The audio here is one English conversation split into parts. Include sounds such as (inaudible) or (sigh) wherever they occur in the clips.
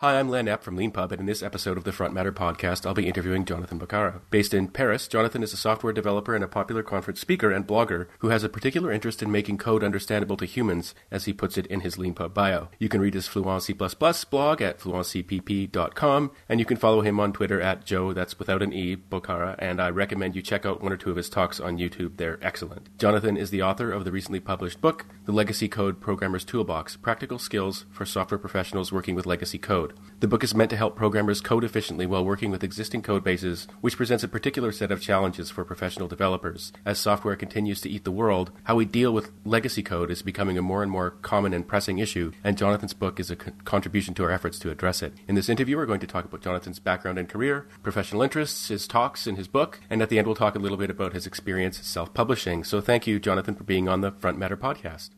Hi, I'm Len Epp from LeanPub, and in this episode of the Front Matter podcast, I'll be interviewing Jonathan Boccara. Based in Paris, Jonathan is a software developer and a popular conference speaker and blogger who has a particular interest in making code understandable to humans, as he puts it in his LeanPub bio. You can read his Fluent C++ blog at fluentcpp.com, and you can follow him on Twitter at Joe, that's without an E, Boccara, and I recommend you check out one or two of his talks on YouTube. They're excellent. Jonathan is the author of the recently published book, The Legacy Code Programmer's Toolbox Practical Skills for Software Professionals Working with Legacy Code. The book is meant to help programmers code efficiently while working with existing code bases, which presents a particular set of challenges for professional developers. As software continues to eat the world, how we deal with legacy code is becoming a more and more common and pressing issue, and Jonathan's book is a co- contribution to our efforts to address it. In this interview, we're going to talk about Jonathan's background and career, professional interests, his talks, and his book, and at the end, we'll talk a little bit about his experience self publishing. So thank you, Jonathan, for being on the Front Matter podcast.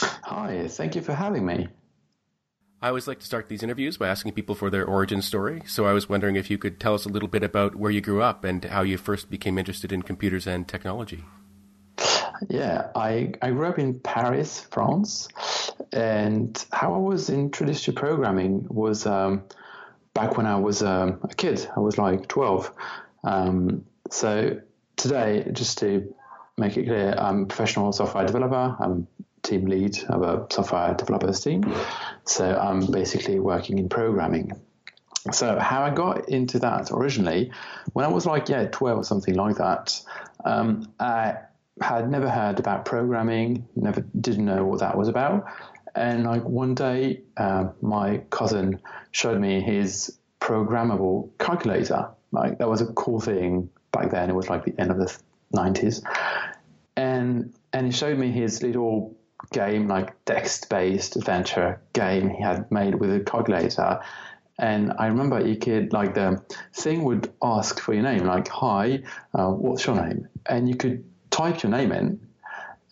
Hi, thank you for having me. I always like to start these interviews by asking people for their origin story. So I was wondering if you could tell us a little bit about where you grew up and how you first became interested in computers and technology. Yeah, I, I grew up in Paris, France, and how I was introduced to programming was um, back when I was um, a kid. I was like 12. Um, so today, just to make it clear, I'm a professional software developer. I'm team lead of a software developers team. So I'm basically working in programming. So how I got into that originally, when I was like yeah 12 or something like that, um, I had never heard about programming, never didn't know what that was about, and like one day, uh, my cousin showed me his programmable calculator. Like that was a cool thing back then. It was like the end of the 90s, and and he showed me his little game, like text-based adventure game he had made with a calculator. And I remember you could like the thing would ask for your name, like "Hi, uh, what's your name?" And you could type your name in,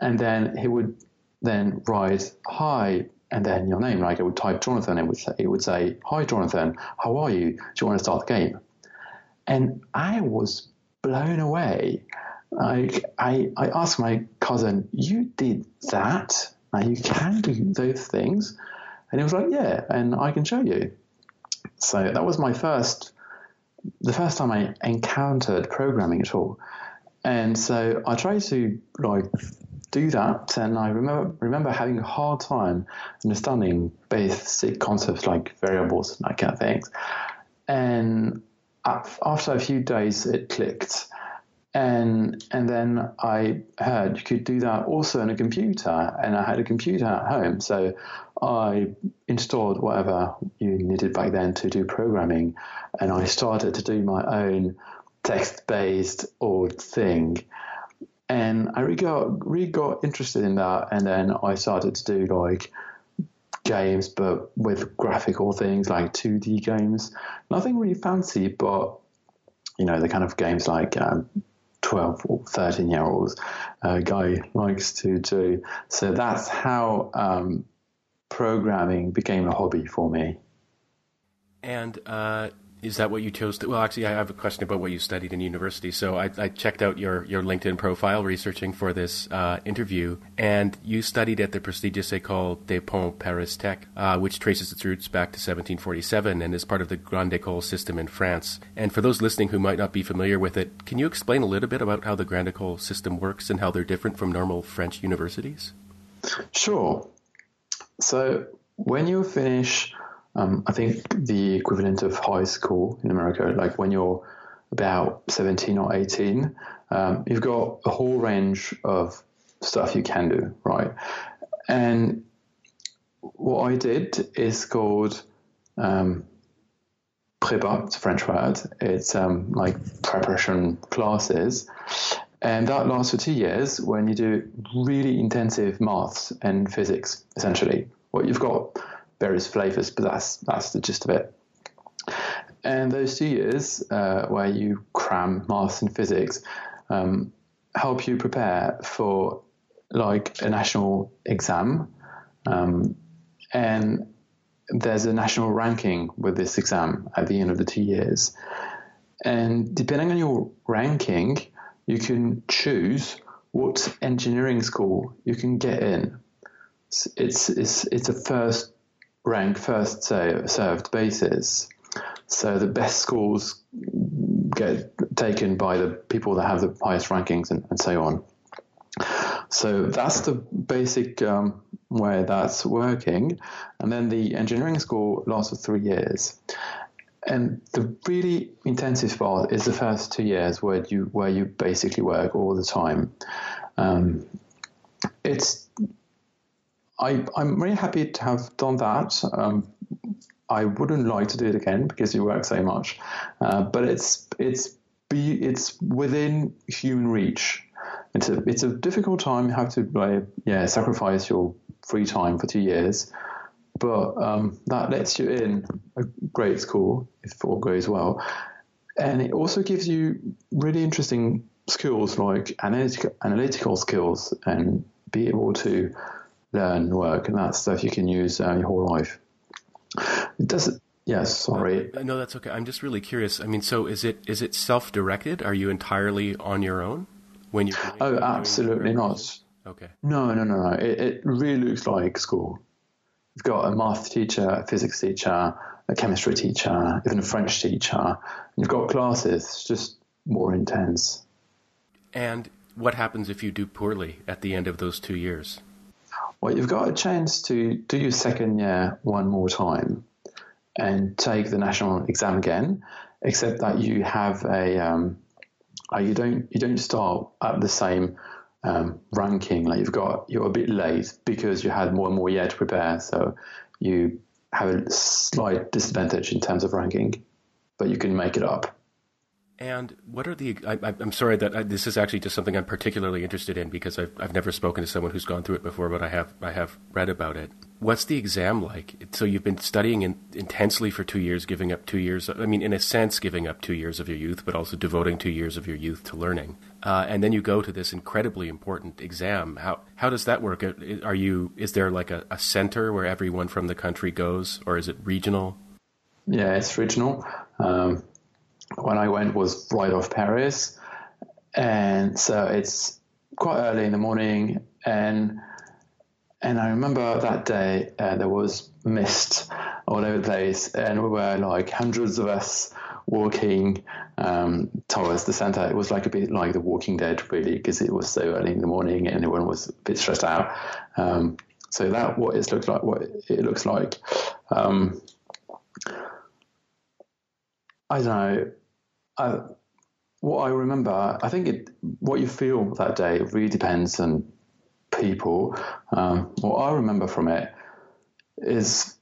and then he would then write "Hi," and then your name. Like it would type Jonathan, it would say, it would say "Hi, Jonathan, how are you? Do you want to start the game?" And I was blown away like I, I asked my cousin, "You did that? Now you can do those things?" And he was like, "Yeah, and I can show you." So that was my first, the first time I encountered programming at all. And so I tried to like do that, and I remember remember having a hard time understanding basic concepts like variables and that kind of things. And after a few days, it clicked and and then I heard you could do that also on a computer, and I had a computer at home, so I installed whatever you needed back then to do programming, and I started to do my own text-based old thing, and I really got really got interested in that, and then I started to do like games, but with graphical things like 2D games, nothing really fancy, but you know the kind of games like um, 12 or 13 year olds uh, guy likes to do. So that's how um, programming became a hobby for me. And uh, is that what you chose to? Well, actually, I have a question about what you studied in university. So I, I checked out your, your LinkedIn profile researching for this uh, interview, and you studied at the prestigious École des Ponts Paris Tech, uh, which traces its roots back to 1747 and is part of the Grande École system in France. And for those listening who might not be familiar with it, can you explain a little bit about how the Grande École system works and how they're different from normal French universities? Sure. So when you finish um, I think the equivalent of high school in America, like when you're about 17 or 18, um, you've got a whole range of stuff you can do, right? And what I did is called um, prépa, it's a French word. It's um, like preparation classes. And that lasts for two years when you do really intensive maths and physics, essentially. What you've got various flavors, but that's that's the gist of it. And those two years uh, where you cram maths and physics um, help you prepare for like a national exam, um, and there's a national ranking with this exam at the end of the two years. And depending on your ranking, you can choose what engineering school you can get in. It's it's it's a first rank first served basis. So the best schools get taken by the people that have the highest rankings and, and so on. So that's the basic um, way that's working. And then the engineering school lasts for three years. And the really intensive part is the first two years where you where you basically work all the time. Um, it's I, I'm really happy to have done that. Um, I wouldn't like to do it again because you work so much, uh, but it's it's be it's within human reach. It's a it's a difficult time. You have to like yeah sacrifice your free time for two years, but um, that lets you in a great school if all goes well, and it also gives you really interesting skills like analytical analytical skills and be able to learn work and that stuff you can use uh, your whole life. It doesn't. Yes, sorry. Uh, no, that's okay. I'm just really curious. I mean, so is it is it self directed? Are you entirely on your own when you? Oh, absolutely not. Okay. No, no, no, no. It, it really looks like school. You've got a math teacher, a physics teacher, a chemistry teacher, even a French teacher. You've got classes. It's just more intense. And what happens if you do poorly at the end of those two years? Well, you've got a chance to do your second year one more time and take the national exam again, except that you have a um, uh, you don't you don't start at the same um, ranking. Like you've got you're a bit late because you had more and more year to prepare, so you have a slight disadvantage in terms of ranking, but you can make it up. And what are the? I, am sorry that I, this is actually just something I'm particularly interested in because I've I've never spoken to someone who's gone through it before, but I have I have read about it. What's the exam like? So you've been studying in, intensely for two years, giving up two years. I mean, in a sense, giving up two years of your youth, but also devoting two years of your youth to learning. Uh, and then you go to this incredibly important exam. How how does that work? Are you is there like a, a center where everyone from the country goes, or is it regional? Yeah, it's regional. Um, when I went was right off Paris, and so it's quite early in the morning, and and I remember that day uh, there was mist all over the place, and we were like hundreds of us walking um, towards the center. It was like a bit like The Walking Dead, really, because it was so early in the morning and everyone was a bit stressed out. Um, so that what it looks like, what it looks like. Um, I don't know. I, what I remember, I think it, what you feel that day really depends on people. Um, what I remember from it is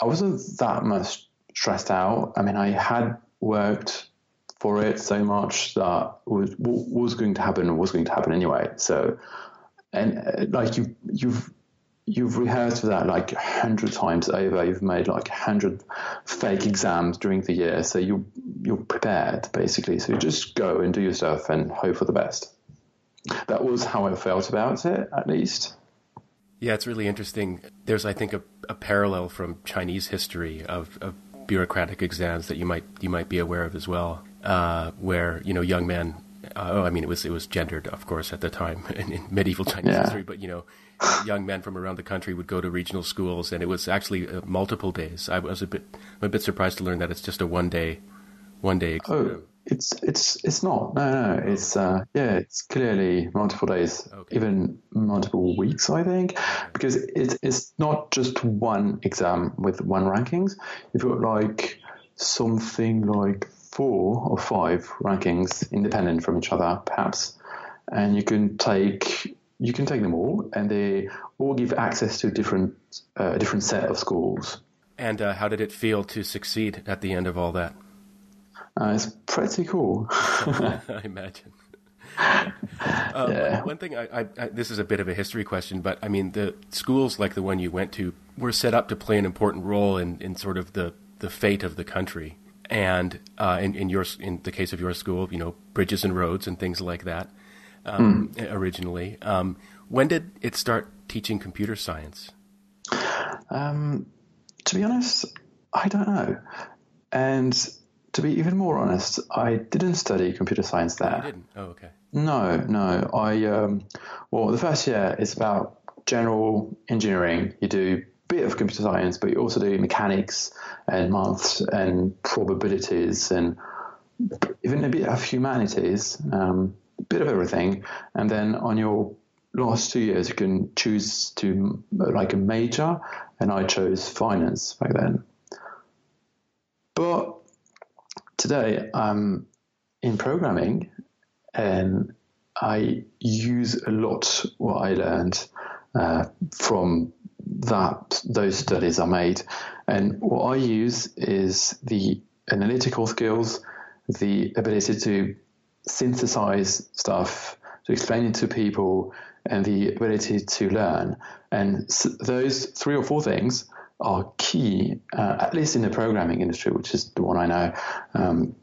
I wasn't that much stressed out. I mean, I had worked for it so much that was, what was going to happen was going to happen anyway. So, and uh, like you, you've you've rehearsed for that like a hundred times over. You've made like a hundred fake exams during the year, so you you're prepared basically. So you just go and do your stuff and hope for the best. That was how I felt about it, at least. Yeah, it's really interesting. There's, I think, a, a parallel from Chinese history of, of, bureaucratic exams that you might you might be aware of as well, uh, where you know young men. Uh, oh, I mean, it was it was gendered, of course, at the time (laughs) in, in medieval Chinese yeah. history, but you know, young men from around the country would go to regional schools, and it was actually uh, multiple days. I was a bit I'm a bit surprised to learn that it's just a one day one day exam. Oh, it's it's it's not. No, no, it's uh, yeah, it's clearly multiple days, okay. even multiple weeks, I think, because it's it's not just one exam with one rankings. You've got like something like four or five rankings independent from each other, perhaps, and you can take you can take them all, and they all give access to different uh, a different set of schools. And uh, how did it feel to succeed at the end of all that? Uh, it's pretty cool. (laughs) (laughs) I imagine. Uh, (laughs) yeah. One thing, I, I, I, this is a bit of a history question, but I mean, the schools like the one you went to were set up to play an important role in, in sort of the, the fate of the country. And uh, in, in your in the case of your school, you know, bridges and roads and things like that um, mm. originally. Um, when did it start teaching computer science? Um, to be honest, I don't know. And to be even more honest, I didn't study computer science there. You didn't? Oh, okay. No, no. I um, well, the first year is about general engineering. You do a bit of computer science, but you also do mechanics and maths and probabilities and even a bit of humanities, um, a bit of everything. And then on your last two years, you can choose to like a major, and I chose finance back then. But today I'm in programming, and I use a lot what I learned uh, from that those studies I made, and what I use is the analytical skills, the ability to synthesize stuff, to explain it to people, and the ability to learn. And those three or four things are key, uh, at least in the programming industry, which is the one I know. Um,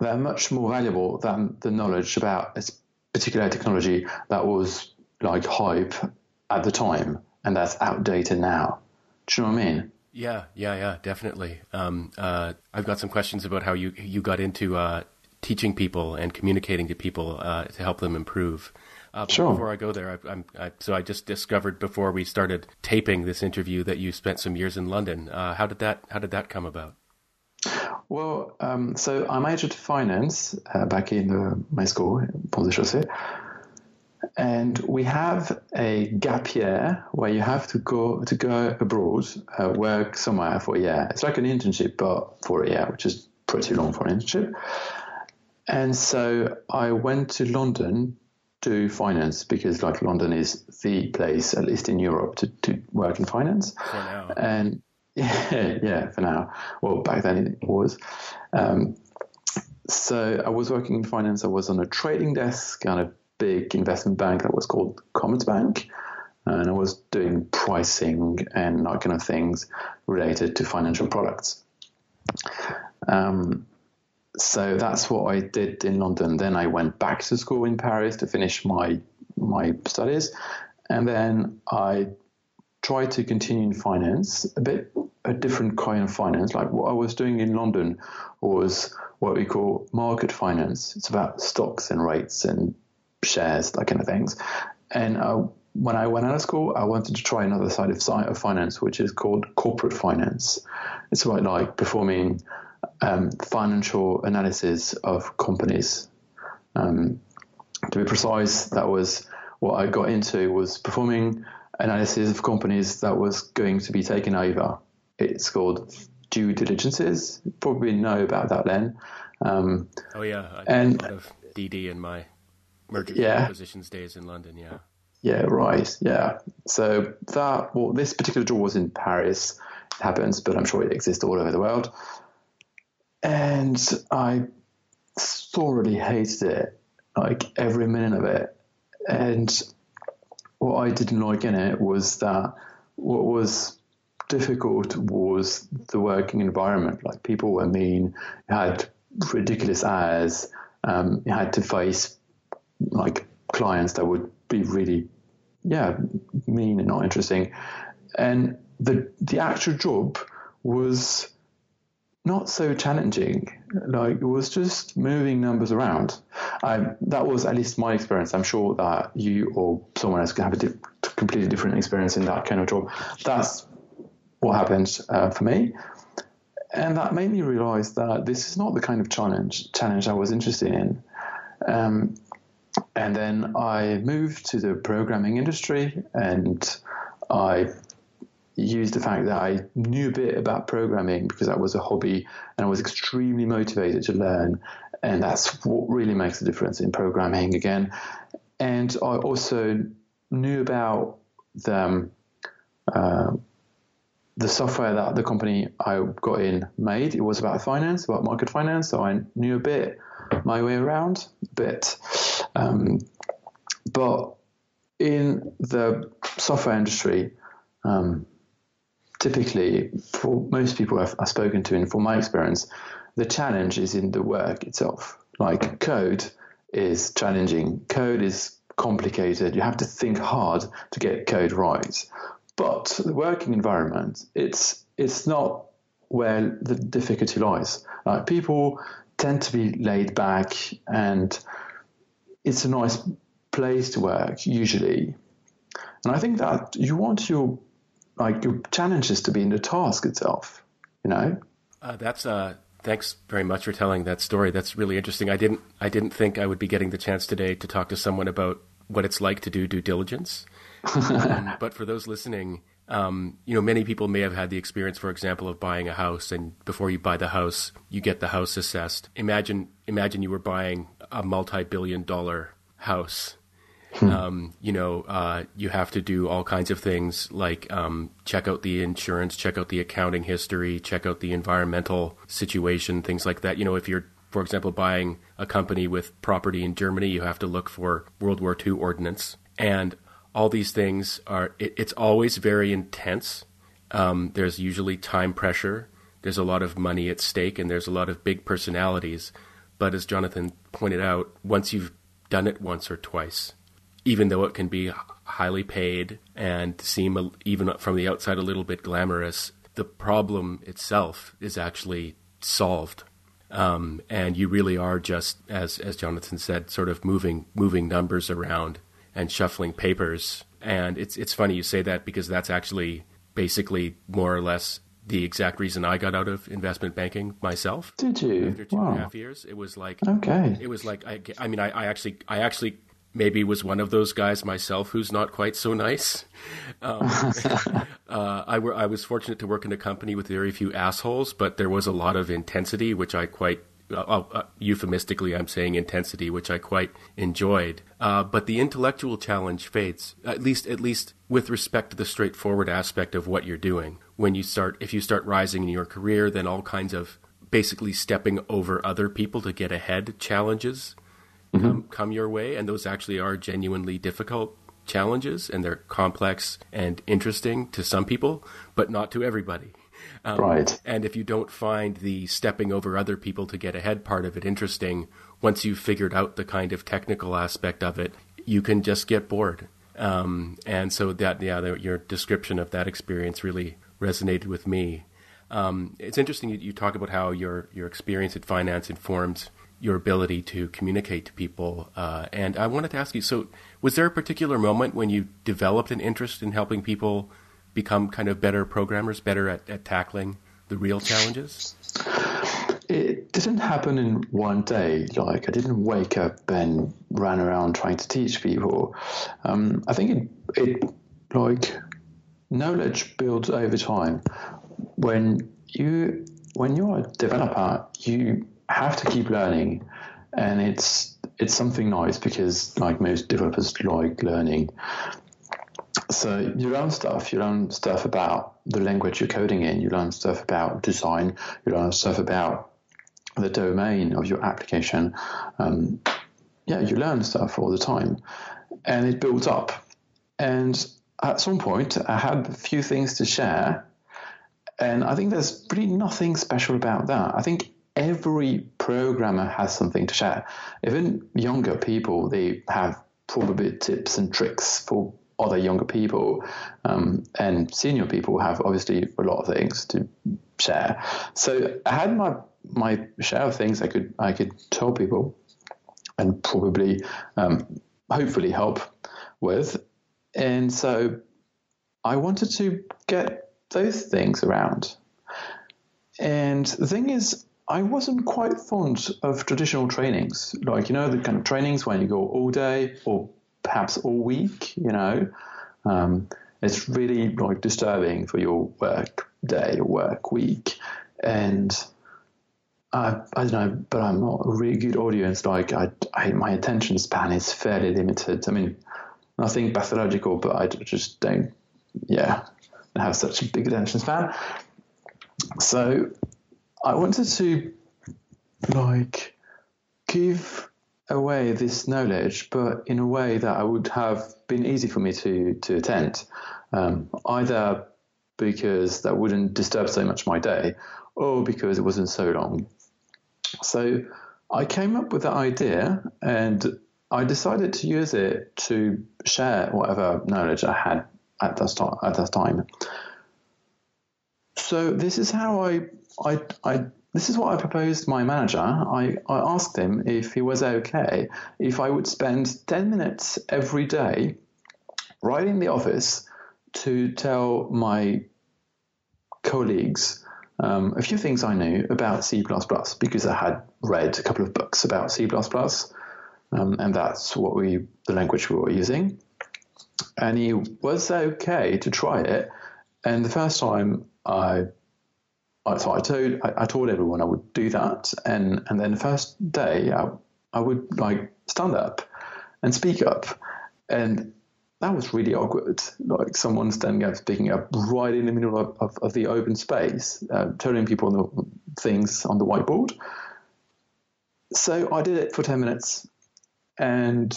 they're much more valuable than the knowledge about a particular technology that was like hype at the time and that's outdated now. Do you know what I mean? Yeah, yeah, yeah, definitely. Um, uh, I've got some questions about how you you got into uh, teaching people and communicating to people uh, to help them improve. Uh, sure. Before I go there, I, I, so I just discovered before we started taping this interview that you spent some years in London. Uh, how did that How did that come about? Well, um, so I majored finance uh, back in uh, my school, Ponts et Chaussées, and we have a gap year where you have to go to go abroad, uh, work somewhere for a year. It's like an internship, but for a year, which is pretty long for an internship. And so I went to London to finance because like London is the place, at least in Europe, to, to work in finance. For now. And (laughs) yeah, yeah, for now. Well, back then it was. Um, so I was working in finance. I was on a trading desk on a big investment bank that was called Commerzbank. And I was doing pricing and that kind of things related to financial products. Um, so that's what I did in London. Then I went back to school in Paris to finish my my studies, and then I tried to continue in finance, a bit a different kind of finance. Like what I was doing in London was what we call market finance. It's about stocks and rates and shares, that kind of things. And uh, when I went out of school, I wanted to try another side of, of finance, which is called corporate finance. It's about like performing um, financial analysis of companies. Um, to be precise, that was what I got into was performing analysis of companies that was going to be taken over. It's called due diligences. You probably know about that, Len. Um, oh yeah, I and a lot of DD in my merger yeah. acquisitions days in London. Yeah. Yeah, right. Yeah. So that well, this particular job was in Paris. It happens, but I'm sure it exists all over the world. And I thoroughly hated it, like every minute of it. And what I didn't like in it was that what was difficult was the working environment. Like people were mean, had ridiculous hours, um, you had to face like clients that would be really, yeah, mean and not interesting. And the the actual job was not so challenging. Like it was just moving numbers around. I, that was at least my experience. I'm sure that you or someone else can have a di- completely different experience in that kind of job. That's what happened uh, for me, and that made me realize that this is not the kind of challenge challenge I was interested in. Um, and then I moved to the programming industry, and I used the fact that I knew a bit about programming because that was a hobby and I was extremely motivated to learn. And that's what really makes a difference in programming again. And I also knew about the, uh, the software that the company I got in made. It was about finance, about market finance. So I knew a bit my way around, a bit. Um, but in the software industry, um, typically, for most people I've, I've spoken to, and for my experience, the challenge is in the work itself. Like code is challenging, code is complicated. You have to think hard to get code right. But the working environment, it's it's not where the difficulty lies. Like people tend to be laid back, and it's a nice place to work usually. And I think that you want your like your challenge is to be in the task itself. You know. Uh, that's uh, thanks very much for telling that story. That's really interesting. I didn't I didn't think I would be getting the chance today to talk to someone about what it's like to do due diligence. um, (laughs) but for those listening, um, you know, many people may have had the experience, for example, of buying a house, and before you buy the house, you get the house assessed. Imagine, imagine you were buying a multi-billion-dollar house. Hmm. Um, you know, uh, you have to do all kinds of things like um, check out the insurance, check out the accounting history, check out the environmental situation, things like that. You know, if you're, for example, buying a company with property in Germany, you have to look for World War II ordnance. And all these things are it, it's always very intense um, there's usually time pressure there's a lot of money at stake and there's a lot of big personalities but as jonathan pointed out once you've done it once or twice even though it can be highly paid and seem even from the outside a little bit glamorous the problem itself is actually solved um, and you really are just as as jonathan said sort of moving moving numbers around and shuffling papers. And it's it's funny you say that because that's actually basically more or less the exact reason I got out of investment banking myself. Did you? After two wow. and a half years, it was like okay. It was like I, I mean I, I actually I actually maybe was one of those guys myself who's not quite so nice. Um, (laughs) uh, I, were, I was fortunate to work in a company with very few assholes, but there was a lot of intensity, which I quite uh, uh, euphemistically, I'm saying intensity, which I quite enjoyed. Uh, but the intellectual challenge fades, at least at least with respect to the straightforward aspect of what you're doing. When you start, if you start rising in your career, then all kinds of basically stepping over other people to get ahead challenges mm-hmm. come, come your way, and those actually are genuinely difficult challenges, and they're complex and interesting to some people, but not to everybody. Um, right. And if you don't find the stepping over other people to get ahead part of it interesting, once you've figured out the kind of technical aspect of it, you can just get bored. Um, and so that, yeah, the, your description of that experience really resonated with me. Um, it's interesting you, you, talk about how your your experience at finance informs your ability to communicate to people. Uh, and I wanted to ask you: so, was there a particular moment when you developed an interest in helping people become kind of better programmers, better at, at tackling the real challenges? It didn't happen in one day. Like I didn't wake up and ran around trying to teach people. Um, I think it, it like knowledge builds over time. When you when you're a developer, you have to keep learning, and it's it's something nice because like most developers like learning. So you learn stuff. You learn stuff about the language you're coding in. You learn stuff about design. You learn stuff about the domain of your application. Um, yeah, you learn stuff all the time, and it builds up. And at some point, I had a few things to share, and I think there's really nothing special about that. I think every programmer has something to share. Even younger people, they have probably tips and tricks for other younger people um, and senior people have obviously a lot of things to share. So I had my my share of things I could I could tell people and probably um, hopefully help with. And so I wanted to get those things around. And the thing is, I wasn't quite fond of traditional trainings, like you know the kind of trainings when you go all day or perhaps all week, you know. Um, it's really like disturbing for your work day or work week. And I, I don't know, but I'm not a really good audience. Like I, I, my attention span is fairly limited. I mean, nothing pathological, but I just don't, yeah, have such a big attention span. So I wanted to like give away this knowledge, but in a way that I would have been easy for me to to attend, um, either because that wouldn't disturb so much my day, or because it wasn't so long. So I came up with that idea, and I decided to use it to share whatever knowledge I had at that. At that time. So this is how I I I this is what I proposed my manager. I, I asked him if he was okay if I would spend 10 minutes every day right in the office to tell my colleagues um, a few things I knew about C++ because I had read a couple of books about C++, um, and that's what we the language we were using. And he was okay to try it. And the first time I, I so I told I, I told everyone I would do that, and and then the first day I, I would like stand up and speak up, and that was really awkward. Like someone standing up, speaking up right in the middle of, of, of the open space, uh, telling people on the things on the whiteboard. So I did it for 10 minutes and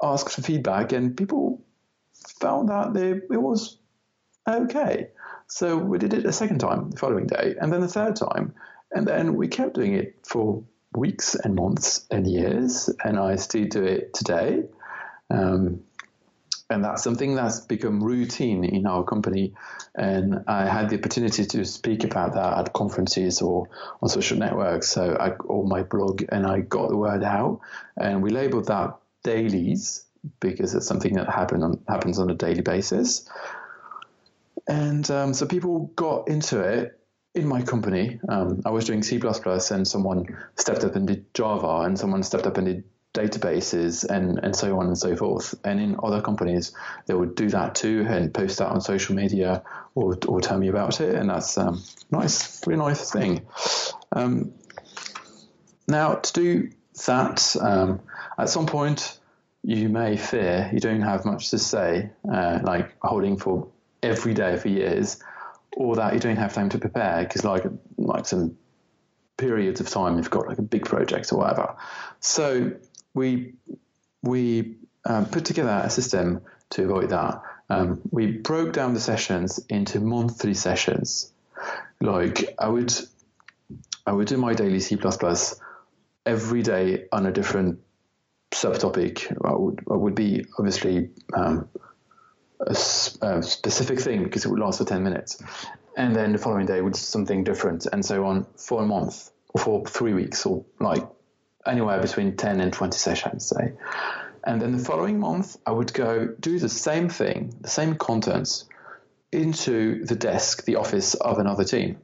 asked for feedback, and people found that they, it was okay. So we did it a second time the following day, and then the third time, and then we kept doing it for weeks and months and years, and I still do it today. Um, and that's something that's become routine in our company. And I had the opportunity to speak about that at conferences or on social networks, so I, or my blog, and I got the word out. And we labeled that dailies because it's something that happen on, happens on a daily basis. And um, so people got into it in my company. Um, I was doing C++, and someone stepped up and did Java, and someone stepped up and did databases and, and so on and so forth. And in other companies, they would do that too and post that on social media or, or tell me about it. And that's um, nice, really nice thing. Um, now, to do that, um, at some point, you may fear you don't have much to say, uh, like holding for every day for years, or that you don't have time to prepare because, like, like some periods of time you've got like a big project or whatever. So we we um, put together a system to avoid that. Um, we broke down the sessions into monthly sessions. Like I would, I would do my daily C++ every day on a different subtopic. I would, I would be obviously um, a, a, specific thing because it would last for 10 minutes. And then the following day would something different and so on for a month or for three weeks or like anywhere between 10 and 20 sessions, say. And then the following month, I would go do the same thing, the same contents, into the desk, the office of another team.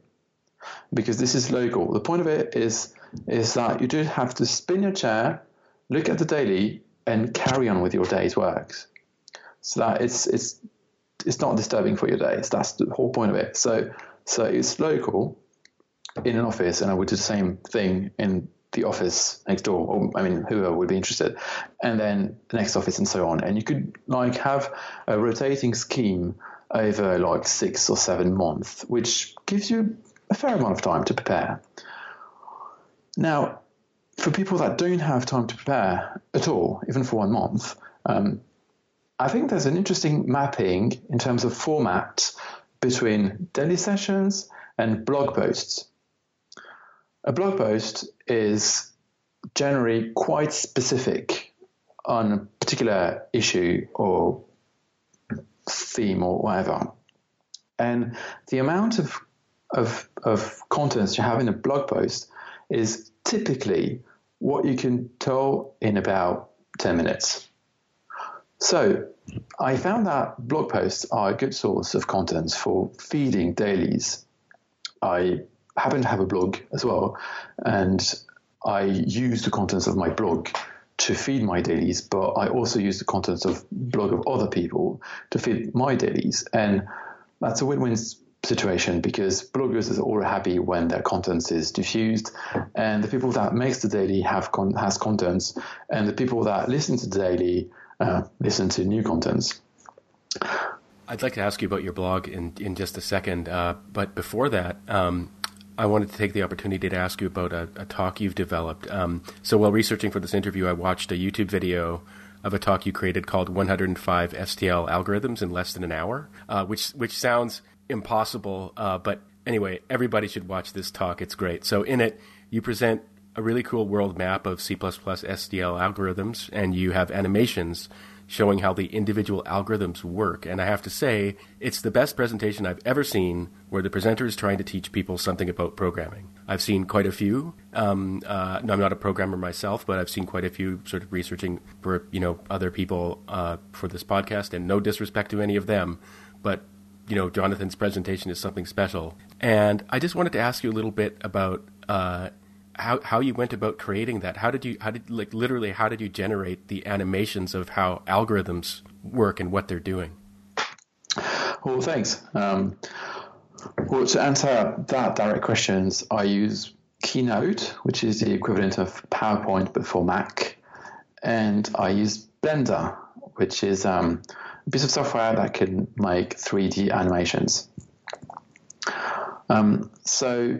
Because this is local. The point of it is, is that you do have to spin your chair, look at the daily, and carry on with your day's works. So that it's it's it's not disturbing for your day. That's the whole point of it. So so it's local in an office, and I would do the same thing in the office next door, or I mean, whoever would be interested, and then the next office, and so on. And you could like have a rotating scheme over like six or seven months, which gives you a fair amount of time to prepare. Now, for people that don't have time to prepare at all, even for one month, um, I think there's an interesting mapping in terms of format between daily sessions and blog posts. A blog post is generally quite specific on a particular issue or theme or whatever. And the amount of, of, of contents you have in a blog post is typically what you can tell in about 10 minutes. So I found that blog posts are a good source of contents for feeding dailies. I happen to have a blog as well, and I use the contents of my blog to feed my dailies, but I also use the contents of blog of other people to feed my dailies, and that's a win-win situation because bloggers are all happy when their contents is diffused, and the people that makes the daily have con- has contents, and the people that listen to the daily uh, listen to new contents. I'd like to ask you about your blog in in just a second, uh, but before that. Um, I wanted to take the opportunity to ask you about a, a talk you've developed. Um, so while researching for this interview, I watched a YouTube video of a talk you created called 105 STL algorithms in less than an hour, uh, which which sounds impossible, uh, but anyway, everybody should watch this talk. It's great. So in it, you present a really cool world map of C++ STL algorithms, and you have animations showing how the individual algorithms work. And I have to say, it's the best presentation I've ever seen where the presenter is trying to teach people something about programming. I've seen quite a few. Um, uh, no, I'm not a programmer myself, but I've seen quite a few sort of researching for you know other people uh, for this podcast. And no disrespect to any of them, but you know Jonathan's presentation is something special. And I just wanted to ask you a little bit about uh, how how you went about creating that. How did you how did like literally how did you generate the animations of how algorithms work and what they're doing? Well, thanks. Um, well, to answer that direct questions, I use Keynote, which is the equivalent of PowerPoint but for Mac, and I use Blender, which is um, a piece of software that can make 3D animations. Um, so,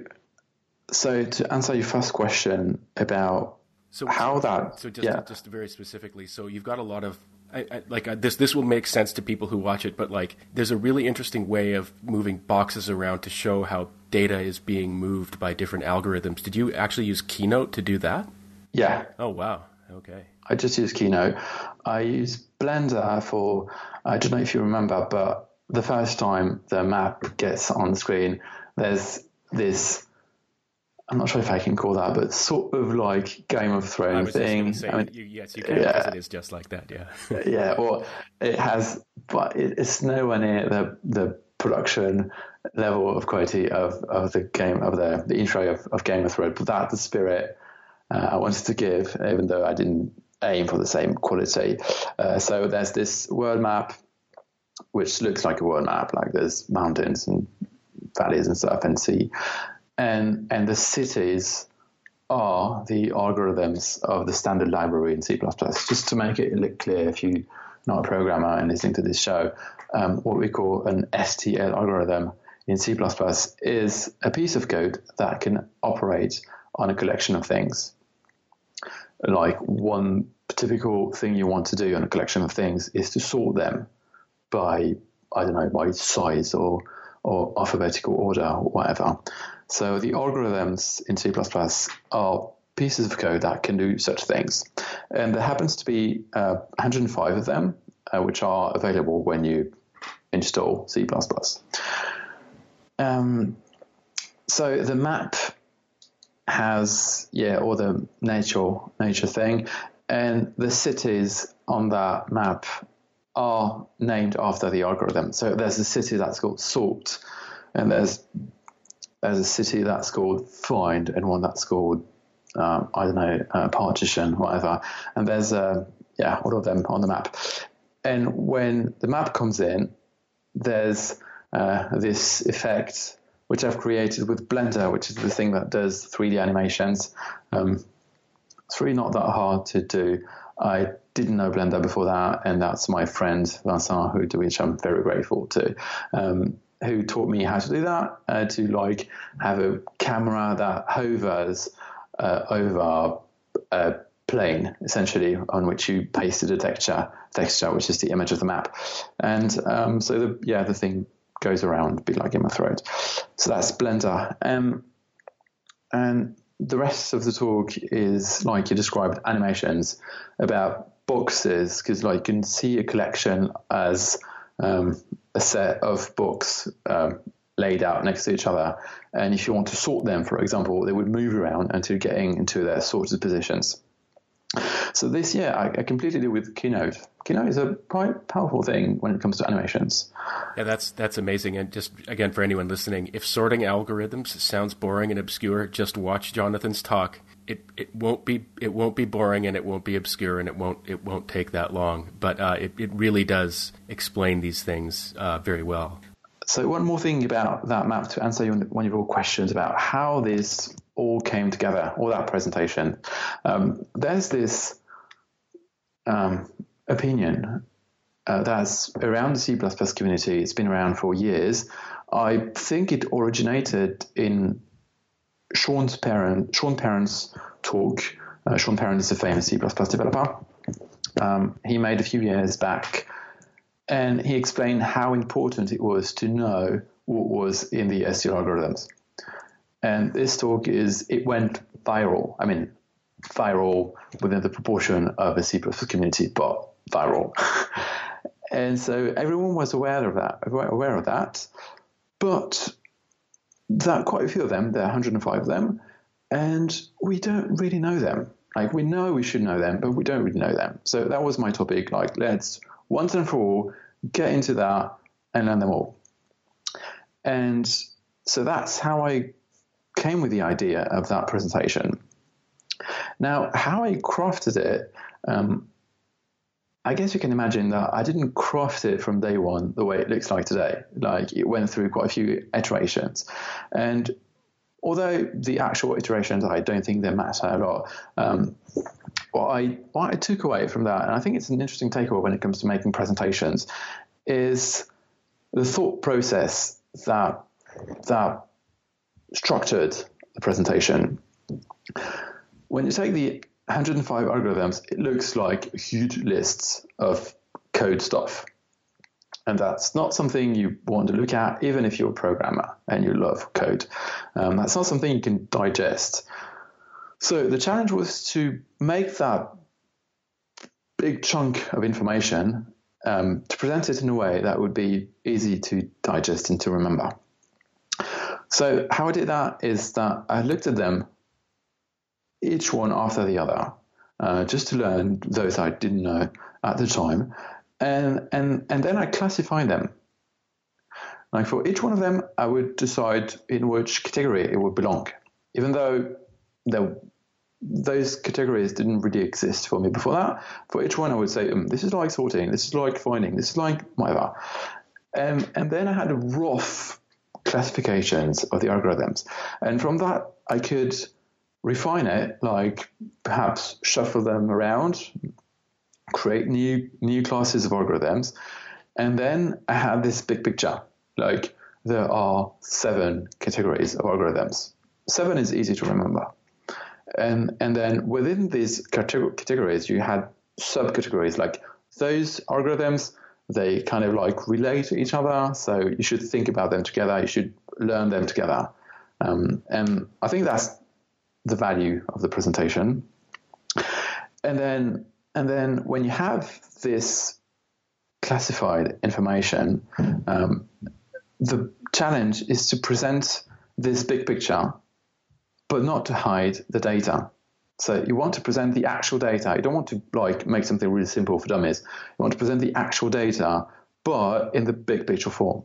so to answer your first question about so, how that, so just yeah. just very specifically, so you've got a lot of I, I, like uh, this this will make sense to people who watch it, but like there's a really interesting way of moving boxes around to show how data is being moved by different algorithms. Did you actually use Keynote to do that? Yeah. Oh wow. Okay. I just use Keynote. I use Blender for I don't know if you remember, but the first time the map gets on the screen, there's this I'm not sure if I can call that, but sort of like Game of Thrones thing. Say, I mean, you, yes, you can, yeah. because it is just like that, yeah. (laughs) yeah, or it has, but it's nowhere near the the production level of quality of, of the game of the, the intro of, of Game of Thrones. But that's the spirit uh, I wanted to give, even though I didn't aim for the same quality. Uh, so there's this world map, which looks like a world map, like there's mountains and valleys and stuff and sea and and the cities are the algorithms of the standard library in C++. Just to make it look clear, if you're not a programmer and listening to this show, um, what we call an STL algorithm in C++ is a piece of code that can operate on a collection of things. Like one typical thing you want to do on a collection of things is to sort them by, I don't know, by size or, or alphabetical order or whatever. So the algorithms in C++ are pieces of code that can do such things. And there happens to be uh, 105 of them, uh, which are available when you install C++. Um, so the map has, yeah, all the nature, nature thing, and the cities on that map are named after the algorithm. So there's a city that's called Sort, and there's there's a city that's called Find and one that's called um, I don't know uh, Partition, whatever. And there's uh, yeah all of them on the map. And when the map comes in, there's uh, this effect which I've created with Blender, which is the thing that does 3D animations. Um, it's really not that hard to do. I didn't know Blender before that, and that's my friend Vincent, who to which I'm very grateful to. Um, who taught me how to do that, uh, to like have a camera that hovers uh, over a plane, essentially, on which you pasted a texture, texture, which is the image of the map. And um, so, the, yeah, the thing goes around, bit like in my throat. So that's Blender. Um, and the rest of the talk is, like you described, animations about boxes, because like you can see a collection as um, a set of books um, laid out next to each other. And if you want to sort them, for example, they would move around until getting into their sorted positions. So this, yeah, I, I completely do with Keynote. Keynote is a quite powerful thing when it comes to animations. Yeah, that's that's amazing. And just again for anyone listening, if sorting algorithms sounds boring and obscure, just watch Jonathan's talk it, it won't be it won't be boring and it won't be obscure and it won't it won't take that long. But uh, it it really does explain these things uh, very well. So one more thing about that map to answer one of your questions about how this all came together, all that presentation. Um, there's this um, opinion uh, that's around the C++ community. It's been around for years. I think it originated in Sean's parent, Sean Parent's talk. Uh, Sean Parent is a famous C++ developer. Um, he made a few years back, and he explained how important it was to know what was in the STL algorithms. And this talk is it went viral. I mean, viral within the proportion of a C++ community, but viral. (laughs) and so everyone was aware of that, aware of that. But that quite a few of them, there are 105 of them, and we don't really know them. Like we know we should know them, but we don't really know them. So that was my topic. Like let's once and for all get into that and learn them all. And so that's how I came with the idea of that presentation. Now, how I crafted it, um, I guess you can imagine that I didn't craft it from day one the way it looks like today. Like it went through quite a few iterations. And although the actual iterations, I don't think they matter a lot, um, what, I, what I took away from that, and I think it's an interesting takeaway when it comes to making presentations, is the thought process that that structured the presentation. When you take the 105 algorithms, it looks like huge lists of code stuff. And that's not something you want to look at, even if you're a programmer and you love code. Um, that's not something you can digest. So the challenge was to make that big chunk of information um, to present it in a way that would be easy to digest and to remember. So how I did that is that I looked at them, each one after the other, uh, just to learn those I didn't know at the time, and and and then I classified them. Like for each one of them, I would decide in which category it would belong, even though there those categories didn't really exist for me before that. For each one, I would say, um, this is like sorting, this is like finding, this is like whatever. Um, and then I had a rough classifications of the algorithms. And from that, I could refine it, like perhaps shuffle them around, create new new classes of algorithms, and then I had this big picture. Like there are seven categories of algorithms. Seven is easy to remember. And and then within these categories, you had subcategories like those algorithms. They kind of like relate to each other, so you should think about them together. You should learn them together, um, and I think that's the value of the presentation. And then and then when you have this classified information, um, the challenge is to present this big picture but not to hide the data. So you want to present the actual data. You don't want to like make something really simple for dummies. You want to present the actual data, but in the big picture form.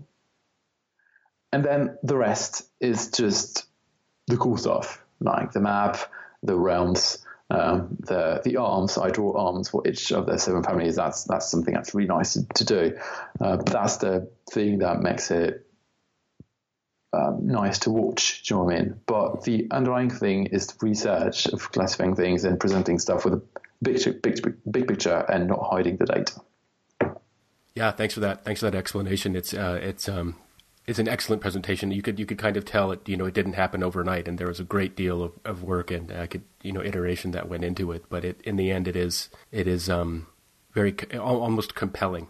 And then the rest is just the cool stuff, like the map, the realms, um, the the arms. I draw arms for each of the seven families. That's that's something that's really nice to, to do. Uh, that's the thing that makes it um, nice to watch. Do you know what I mean? But the underlying thing is the research of classifying things and presenting stuff with a big, big, big picture and not hiding the data. Yeah, thanks for that. Thanks for that explanation. It's uh, it's um, it's an excellent presentation. You could you could kind of tell it. You know, it didn't happen overnight, and there was a great deal of, of work and uh, could you know iteration that went into it. But it in the end, it is it is um, very almost compelling.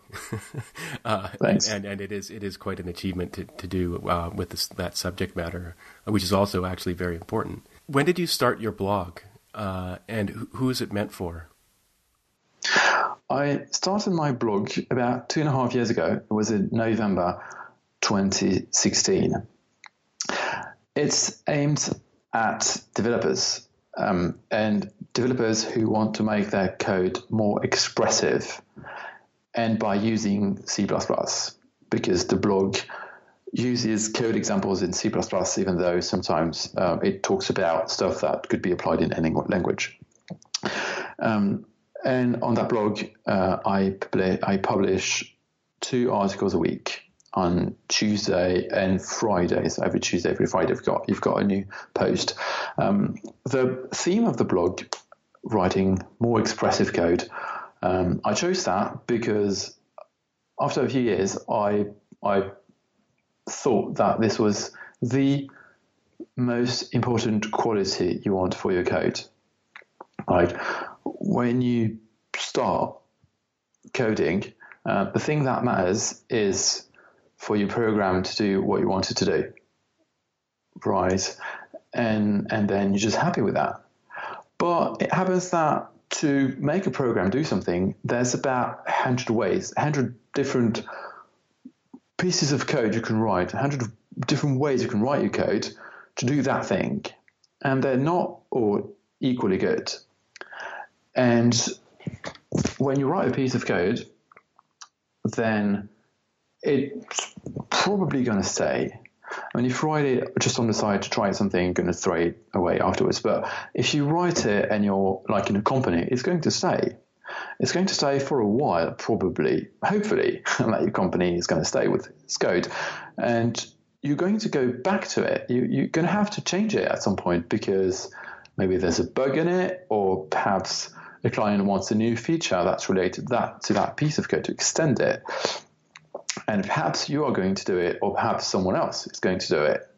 (laughs) uh. And, and it is it is quite an achievement to to do uh, with this, that subject matter, which is also actually very important. When did you start your blog, uh, and who is it meant for? I started my blog about two and a half years ago. It was in November 2016. It's aimed at developers um, and developers who want to make their code more expressive and by using C++, because the blog uses code examples in C++, even though sometimes um, it talks about stuff that could be applied in any language. Um, and on that blog, uh, I, I publish two articles a week on Tuesday and Friday. So every Tuesday, every Friday, you've got you've got a new post. Um, the theme of the blog, writing more expressive code, um, I chose that because after a few years, I I thought that this was the most important quality you want for your code. Like when you start coding, uh, the thing that matters is for your program to do what you wanted to do. Right. And and then you're just happy with that. But it happens that to make a program do something, there's about 100 ways, 100 different pieces of code you can write, 100 different ways you can write your code to do that thing. And they're not all equally good. And when you write a piece of code, then it's probably going to stay. I mean, if you write it just on the side to try something, you're going to throw it away afterwards. But if you write it and you're like in a company, it's going to stay. It's going to stay for a while, probably, hopefully, (laughs) that your company is going to stay with its code. And you're going to go back to it. You, you're going to have to change it at some point because maybe there's a bug in it, or perhaps the client wants a new feature that's related that to that piece of code to extend it. And perhaps you are going to do it, or perhaps someone else is going to do it.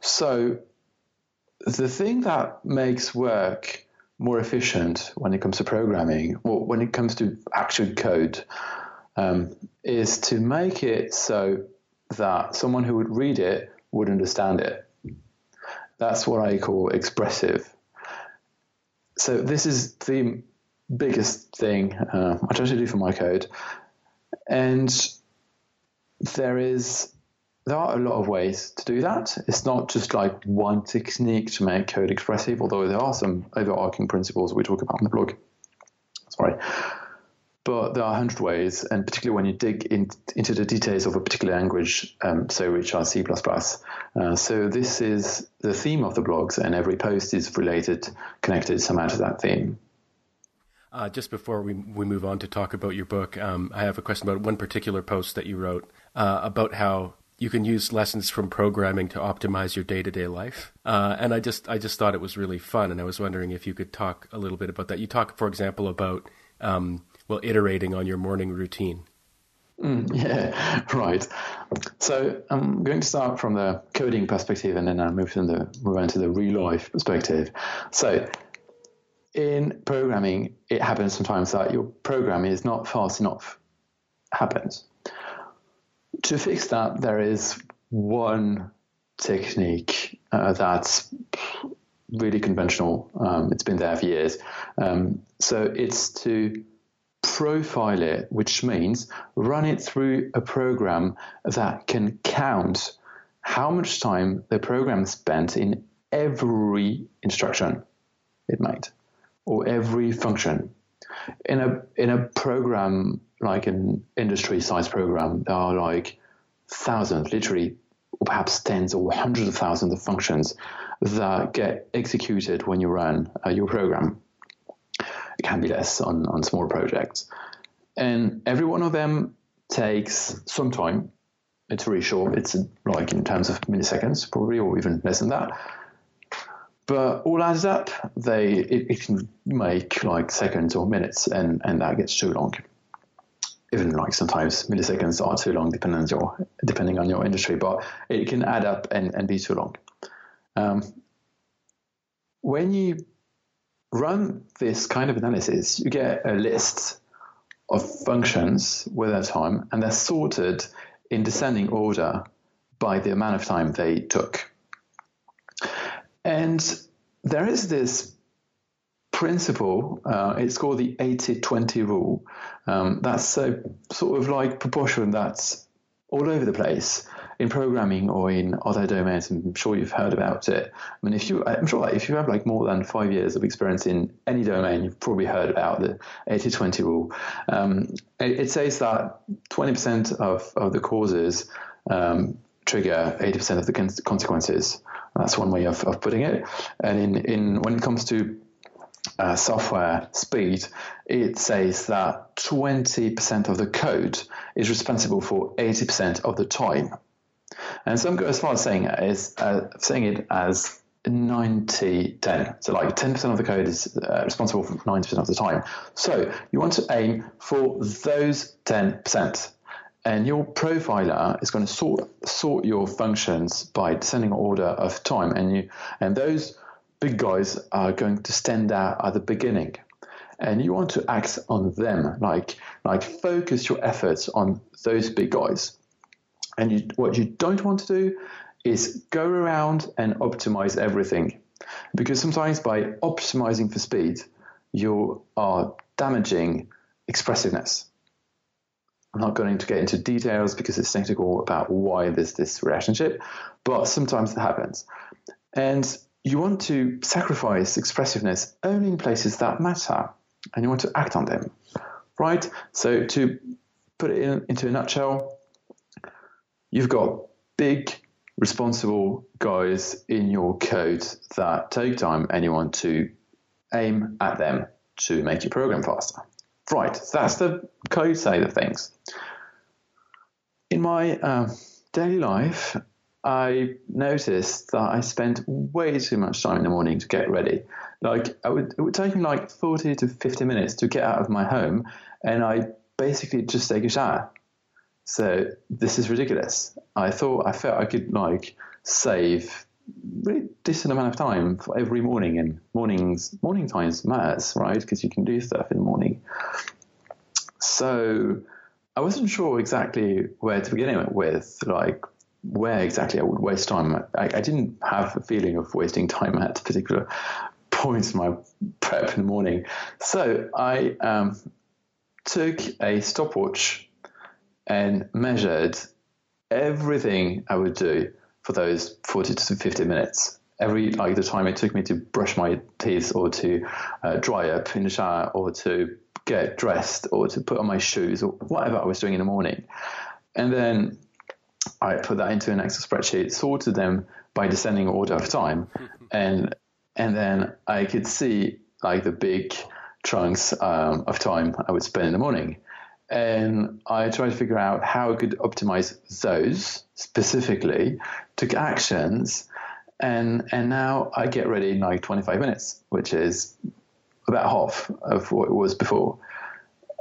So the thing that makes work more efficient when it comes to programming, or when it comes to actual code, um, is to make it so that someone who would read it would understand it. That's what I call expressive. So this is the biggest thing uh, I try to do for my code, and there is there are a lot of ways to do that. It's not just like one technique to make code expressive, although there are some overarching principles we talk about in the blog. Sorry. But there are a hundred ways, and particularly when you dig in, into the details of a particular language, um, so which are C++. Uh, so this is the theme of the blogs, and every post is related, connected somehow to that theme. Uh, just before we we move on to talk about your book, um, I have a question about one particular post that you wrote uh, about how you can use lessons from programming to optimize your day to day life. Uh, and I just I just thought it was really fun, and I was wondering if you could talk a little bit about that. You talk, for example, about um, well, iterating on your morning routine. Mm, (laughs) yeah, right. So I'm going to start from the coding perspective, and then I'll move to the move on to the real life perspective. So in programming, it happens sometimes that your program is not fast enough. Happens. To fix that, there is one technique uh, that's really conventional. Um, it's been there for years. Um, so it's to profile it, which means run it through a program that can count how much time the program spent in every instruction it made or every function. In a in a program like an industry size program, there are like thousands, literally, or perhaps tens or hundreds of thousands of functions that get executed when you run uh, your program. It can be less on, on smaller projects. And every one of them takes some time. It's really short. It's like in terms of milliseconds, probably, or even less than that. But all adds up. They it, it can make like seconds or minutes, and, and that gets too long. Even like sometimes milliseconds are too long, depending on your depending on your industry. But it can add up and, and be too long. Um, when you run this kind of analysis, you get a list of functions with their time, and they're sorted in descending order by the amount of time they took. And there is this principle, uh, it's called the 80 20 rule. Um, that's so sort of like proportion that's all over the place in programming or in other domains. I'm sure you've heard about it. I mean, if you, I'm sure if you have like more than five years of experience in any domain, you've probably heard about the 80-20 rule. Um, it, it, says that 20% of, of the causes um, trigger 80% of the consequences. That's one way of, of putting it. And in, in when it comes to uh, software speed, it says that 20% of the code is responsible for 80% of the time. And some go as far as saying is uh, saying it as 90 10. So, like 10% of the code is uh, responsible for 90% of the time. So, you want to aim for those 10%. And your profiler is going to sort sort your functions by descending order of time, and you and those big guys are going to stand out at the beginning, and you want to act on them, like like focus your efforts on those big guys. And you, what you don't want to do is go around and optimize everything. Because sometimes by optimizing for speed, you are damaging expressiveness. I'm not going to get into details because it's technical about why there's this relationship, but sometimes it happens. And you want to sacrifice expressiveness only in places that matter, and you want to act on them, right? So to put it in, into a nutshell, you've got big responsible guys in your code that take time and you want to aim at them to make your program faster. Right, so that's the code side of things. In my uh, daily life, I noticed that I spent way too much time in the morning to get ready. Like would, it would take me like 40 to 50 minutes to get out of my home and I basically just take a shower. So this is ridiculous. I thought I felt I could like save really decent amount of time for every morning and mornings morning times matters, right? Because you can do stuff in the morning. So I wasn't sure exactly where to begin with, like where exactly I would waste time. I, I didn't have a feeling of wasting time at particular points in my prep in the morning. So I um, took a stopwatch and measured everything I would do for those 40 to 50 minutes. Every like the time it took me to brush my teeth or to uh, dry up in the shower or to get dressed or to put on my shoes or whatever I was doing in the morning. And then I put that into an Excel spreadsheet, sorted them by descending order of time, (laughs) and and then I could see like the big chunks um, of time I would spend in the morning. And I tried to figure out how I could optimize those specifically, took actions, and and now I get ready in like 25 minutes, which is about half of what it was before.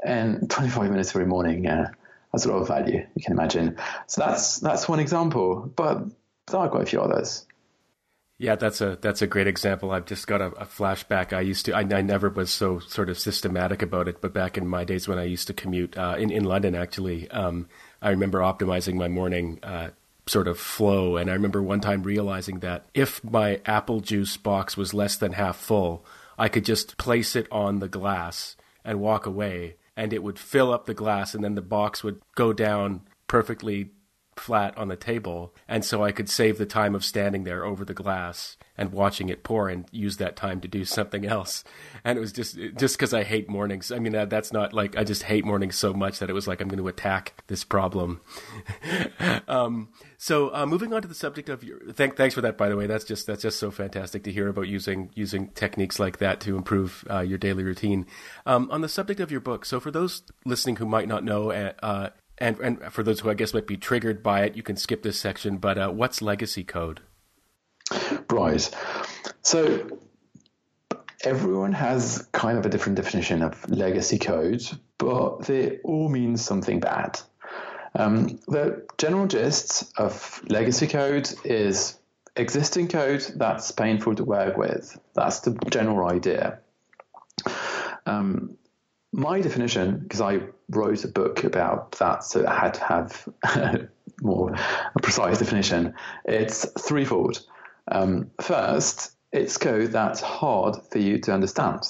And 25 minutes every morning, yeah, has a lot of value, you can imagine. So that's that's one example, but there are quite a few others. Yeah, that's a that's a great example. I've just got a, a flashback. I used to, I, I, never was so sort of systematic about it, but back in my days when I used to commute uh, in in London, actually, um, I remember optimizing my morning uh, sort of flow, and I remember one time realizing that if my apple juice box was less than half full, I could just place it on the glass and walk away, and it would fill up the glass, and then the box would go down perfectly flat on the table, and so I could save the time of standing there over the glass and watching it pour, and use that time to do something else. And it was just just because I hate mornings. I mean, that, that's not like I just hate mornings so much that it was like I'm going to attack this problem. (laughs) um, so uh, moving on to the subject of your thank, thanks for that by the way. That's just that's just so fantastic to hear about using using techniques like that to improve uh, your daily routine. Um, on the subject of your book, so for those listening who might not know, uh, and and for those who I guess might be triggered by it, you can skip this section. But uh, what's legacy code? Right. So everyone has kind of a different definition of legacy code, but they all mean something bad. Um, the general gist of legacy code is existing code that's painful to work with. That's the general idea. Um, my definition, because I wrote a book about that, so I had to have (laughs) a more precise definition. It's threefold. Um, first, it's code that's hard for you to understand.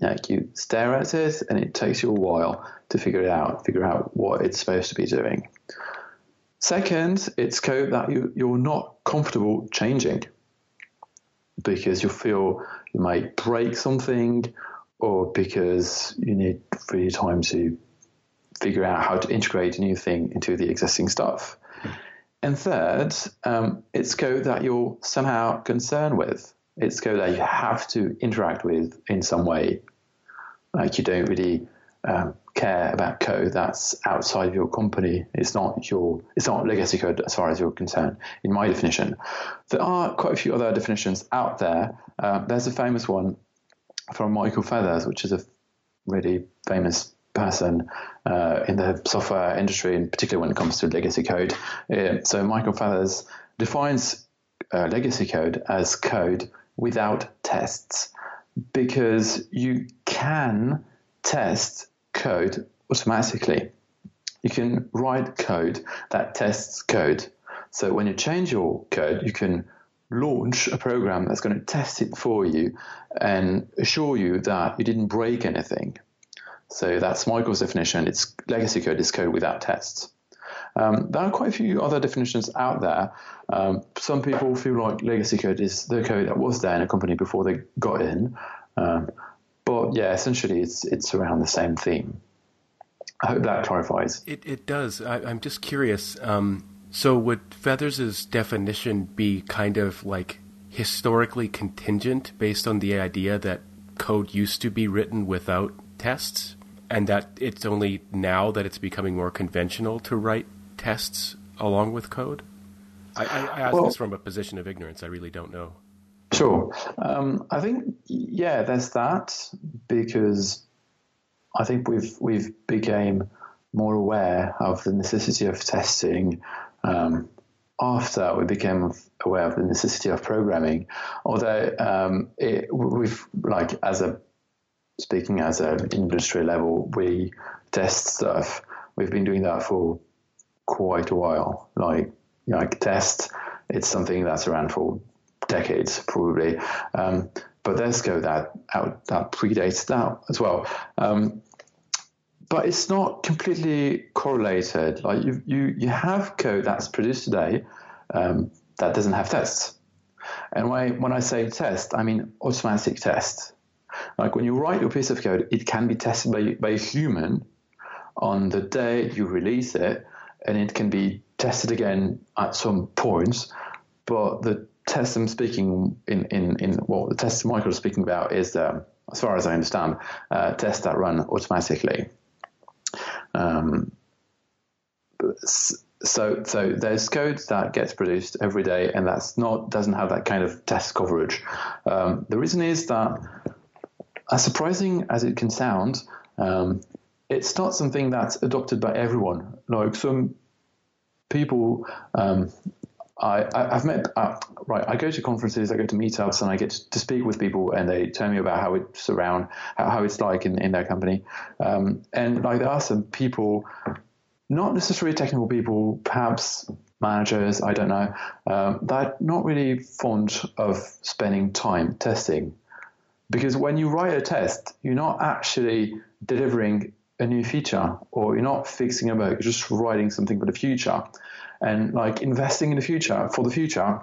Like you stare at it, and it takes you a while to figure it out, figure out what it's supposed to be doing. Second, it's code that you, you're not comfortable changing because you feel you might break something or because you need free time to figure out how to integrate a new thing into the existing stuff. And third, um, it's code that you're somehow concerned with. It's code that you have to interact with in some way. Like you don't really um, care about code that's outside your company. It's not your it's not legacy code as far as you're concerned. In my definition, there are quite a few other definitions out there. Uh, there's a famous one from Michael Feathers, which is a really famous person uh, in the software industry, and particularly when it comes to legacy code. Uh, so Michael Feathers defines uh, legacy code as code without tests because you can test code automatically. You can write code that tests code. So when you change your code, you can launch a program that's going to test it for you and assure you that you didn't break anything. So that's Michael's definition. It's legacy code is code without tests. Um, there are quite a few other definitions out there. Um, some people feel like legacy code is the code that was there in a company before they got in. Um, but yeah, essentially it's it's around the same theme. I hope that clarifies. It, it does. I, am just curious. Um, So would Feathers' definition be kind of like historically contingent based on the idea that code used to be written without tests and that it's only now that it's becoming more conventional to write tests along with code? I, I ask well, this from a position of ignorance. I really don't know. Sure. Um, I think yeah, there's that because I think we've we've became more aware of the necessity of testing um, after we became aware of the necessity of programming. Although um, it, we've like as a speaking as an industry level, we test stuff. We've been doing that for quite a while. Like like test, it's something that's around for decades probably. Um, but there's code that out that predates that as well. Um, but it's not completely correlated. Like you, you, you have code that's produced today um, that doesn't have tests. And when I, when I say test, I mean automatic test. Like when you write your piece of code, it can be tested by, by a human on the day you release it, and it can be tested again at some points. But the test I'm speaking in, in, in well, the test Michael is speaking about is, um, as far as I understand, uh, tests that run automatically. Um, so so there's code that gets produced every day, and that's not doesn't have that kind of test coverage. Um, the reason is that, as surprising as it can sound, um, it's not something that's adopted by everyone. Like some people um, I, have met, uh, right, I go to conferences, I go to meetups, and I get to speak with people, and they tell me about how it's around, how, how it's like in, in their company. Um, and like there are some people, not necessarily technical people, perhaps managers, I don't know, um, that not really fond of spending time testing. Because when you write a test, you're not actually delivering a new feature or you're not fixing a bug, you're just writing something for the future and like investing in the future for the future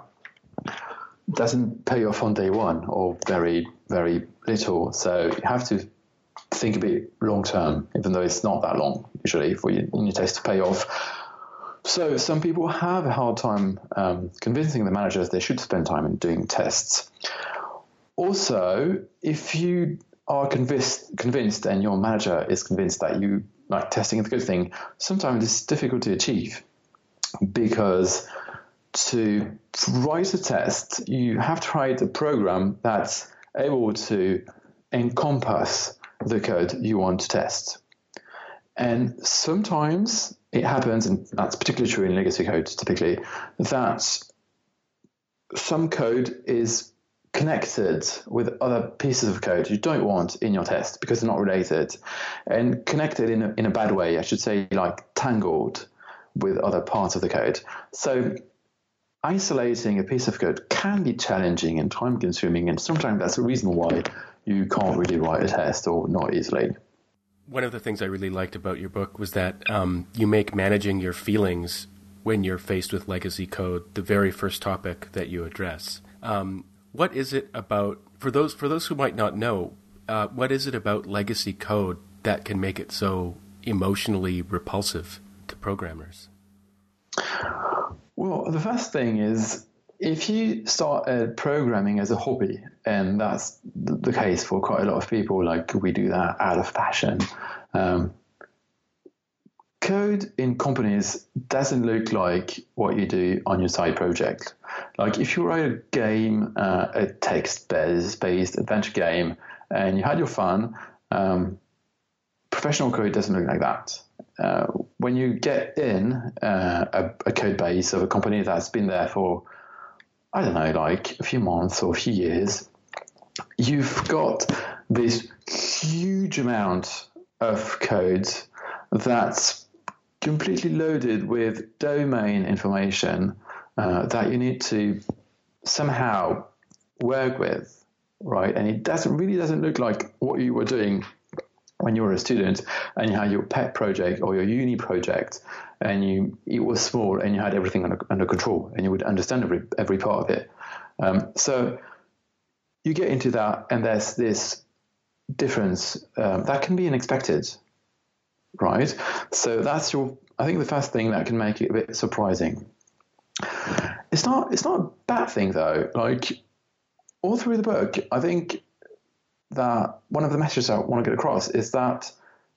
doesn't pay off on day one or very very little. So you have to think a bit long term even though it's not that long usually for your, your test to pay off. So some people have a hard time um, convincing the managers they should spend time in doing tests. Also if you are convinced convinced and your manager is convinced that you like testing is a good thing sometimes it's difficult to achieve because to write a test, you have to write a program that's able to encompass the code you want to test. And sometimes it happens, and that's particularly true in legacy code typically, that some code is connected with other pieces of code you don't want in your test because they're not related and connected in a, in a bad way, I should say, like tangled with other parts of the code. So isolating a piece of code can be challenging and time consuming, and sometimes that's a reason why you can't really write a test or not easily. One of the things I really liked about your book was that um, you make managing your feelings when you're faced with legacy code the very first topic that you address. Um, what is it about for those for those who might not know? Uh, what is it about legacy code that can make it so emotionally repulsive? To programmers? Well, the first thing is if you start uh, programming as a hobby, and that's the case for quite a lot of people, like we do that out of passion. Um, code in companies doesn't look like what you do on your side project. Like if you write a game, uh, a text-based adventure game, and you had your fun, um, professional code doesn't look like that. Uh, when you get in uh, a, a, code base of a company that's been there for, I don't know, like a few months or a few years, you've got this huge amount of code that's completely loaded with domain information uh, that you need to somehow work with, right? And it doesn't really doesn't look like what you were doing when you were a student and you had your pet project or your uni project and you it was small and you had everything under, under control and you would understand every every part of it. Um, so you get into that and there's this difference um, that can be unexpected right? So that's your i think the first thing that can make it a bit surprising. It's not it's not a bad thing though. Like all through the book, I think that one of the messages I want to get across is that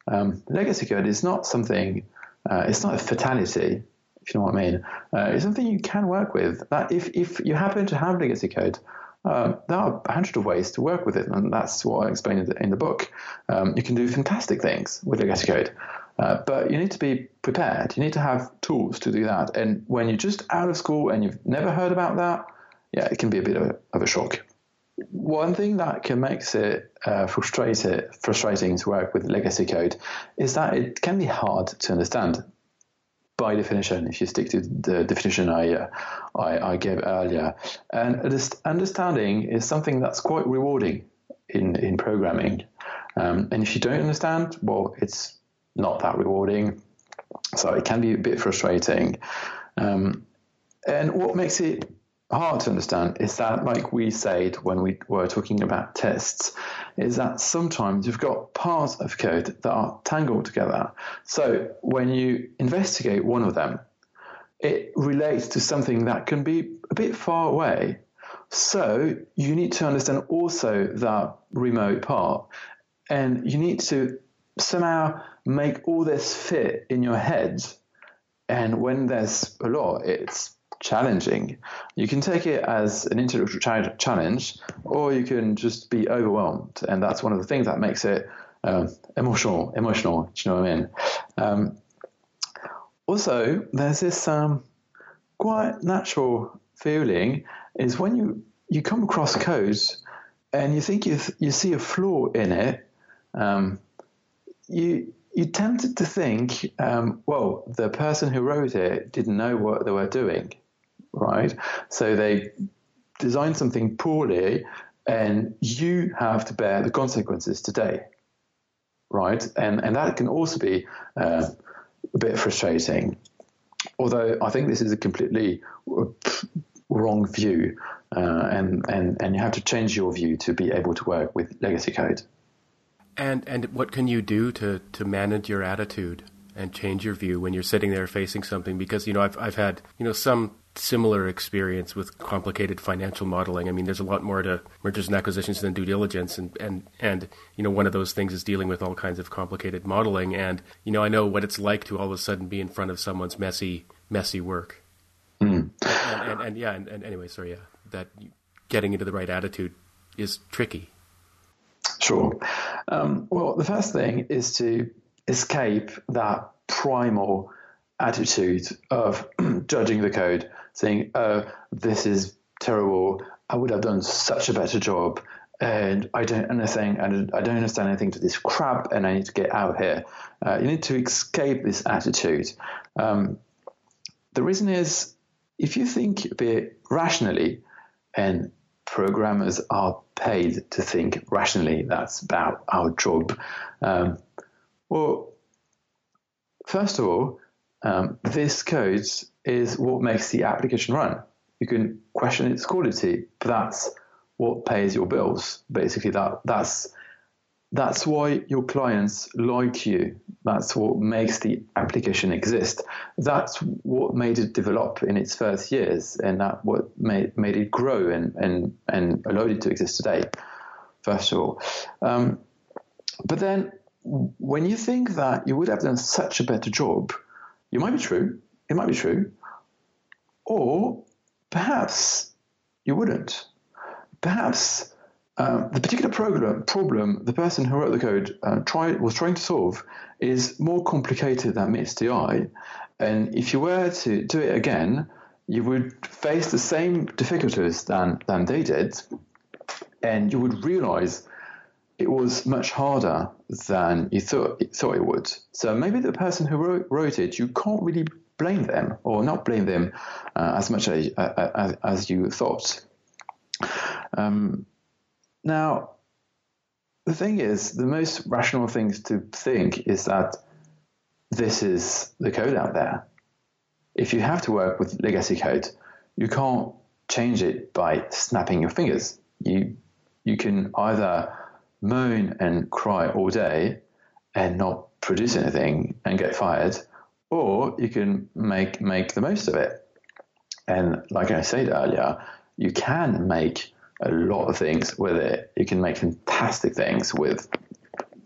um, legacy code is not something. Uh, it's not a fatality, if you know what I mean. Uh, it's something you can work with. That if if you happen to have legacy code, uh, there are a hundred of ways to work with it, and that's what I explained in the, in the book. Um, you can do fantastic things with legacy code, uh, but you need to be prepared. You need to have tools to do that. And when you're just out of school and you've never heard about that, yeah, it can be a bit of of a shock. One thing that can makes it uh, frustrating, frustrating to work with legacy code is that it can be hard to understand by definition, if you stick to the definition I, uh, I, I, gave earlier. And understanding is something that's quite rewarding in, in programming. Um, and if you don't understand, well, it's not that rewarding. So it can be a bit frustrating. Um, and what makes it hard to understand is that, like we said when we were talking about tests, is that sometimes you've got parts of code that are tangled together. So when you investigate one of them, it relates to something that can be a bit far away. So you need to understand also that remote part, and you need to somehow make all this fit in your head. And when there's a lot, it's challenging. You can take it as an intellectual challenge, or you can just be overwhelmed, and that's one of the things that makes it um, emotional. Emotional, do you know what I mean? Um, also, there's this um, quite natural feeling is when you you come across codes and you think you th- you see a flaw in it, um, you you tempted to think, um, well, the person who wrote it didn't know what they were doing right? So they design something poorly and you have to bear the consequences today, right? And, and that can also be uh, a bit frustrating. Although I think this is a completely wrong view, uh, and, and, and you have to change your view to be able to work with legacy code. And, and what can you do to, to manage your attitude and change your view when you're sitting there facing something? Because, you know, I've, I've had, you know, some similar experience with complicated financial modeling. I mean, there's a lot more to mergers and acquisitions than due diligence, and and and you know, one of those things is dealing with all kinds of complicated modeling. And you know, I know what it's like to all of a sudden be in front of someone's messy messy work. Mm. And, and, and, yeah, and, and anyway, sorry, yeah, that getting into the right attitude is tricky. Sure. Um, well, the first thing is to escape that primal attitude of (clears throat) judging the code, saying, "Oh, this is terrible. I would have done such a better job." And I don't understand. I don't understand anything to this crap, and I need to get out of here. Uh, you need to escape this attitude. Um, the reason is, if you think a bit rationally, and programmers are paid to think rationally. That's about our job. Um, well, first of all, um, this code is what makes the application run. You can question its quality, but that's what pays your bills. Basically, that that's that's why your clients like you. That's what makes the application exist. That's what made it develop in its first years, and that what made made it grow and and and allowed it to exist today. First of all, um, but then when you think that you would have done such a better job you might be true. It might be true. Or perhaps you wouldn't. Perhaps um, the particular program, problem the person who wrote the code uh, try, was trying to solve is more complicated than meets the eye. And if you were to do it again, you would face the same difficulties than, than they did. And you would realize it was much harder than you thought, thought it would. So maybe the person who wrote, wrote it, you can't really blame them or not blame them uh, as much as, uh, as, as, you thought. Um, now, the thing is, the most rational thing to think is that this is the code out there. If you have to work with legacy code, you can't change it by snapping your fingers. You you can either moan and cry all day and not produce anything and get fired, or you can make make the most of it. And like I said earlier, you can make a lot of things with it. You can make fantastic things with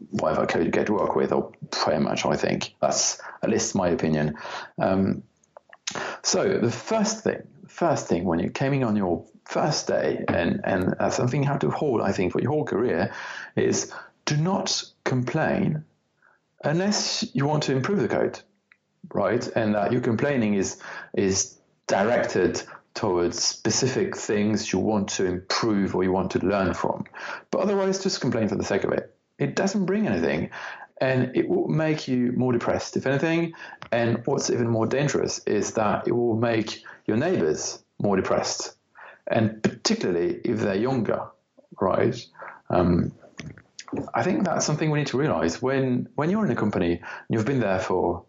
whatever code you get to work with, or pretty much, I think. That's at least my opinion. Um, so the first thing, first thing when you're coming on your first day, and, and something you have to hold, I think, for your whole career, is do not complain unless you want to improve the code, right? And uh, your complaining is is directed towards specific things you want to improve or you want to learn from. But otherwise, just complain for the sake of it. It doesn't bring anything. And it will make you more depressed, if anything. And what's even more dangerous is that it will make your neighbors more depressed. And particularly if they're younger, right? Um, I think that's something we need to realize when, when you're in a company and you've been there for,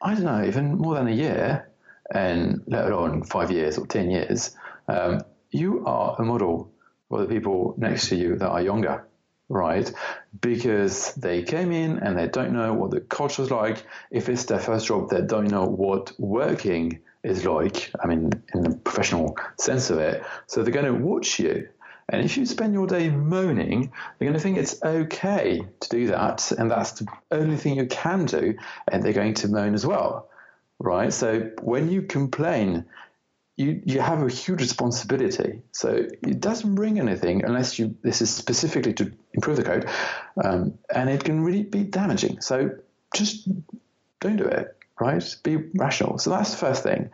I don't know, even more than a year, and let alone five years or 10 years, um, you are a model for the people next to you that are younger, right? Because they came in and they don't know what the culture is like. If it's their first job, they don't know what working is like. I mean, in the professional sense of it. So they're going to watch you. And if you spend your day moaning, they're going to think it's okay to do that. And that's the only thing you can do. And they're going to moan as well right? So when you complain, you, you have a huge responsibility. So it doesn't bring anything unless you this is specifically to improve the code, um, and it can really be damaging. So just don't do it, right? Be rational. So that's the first thing.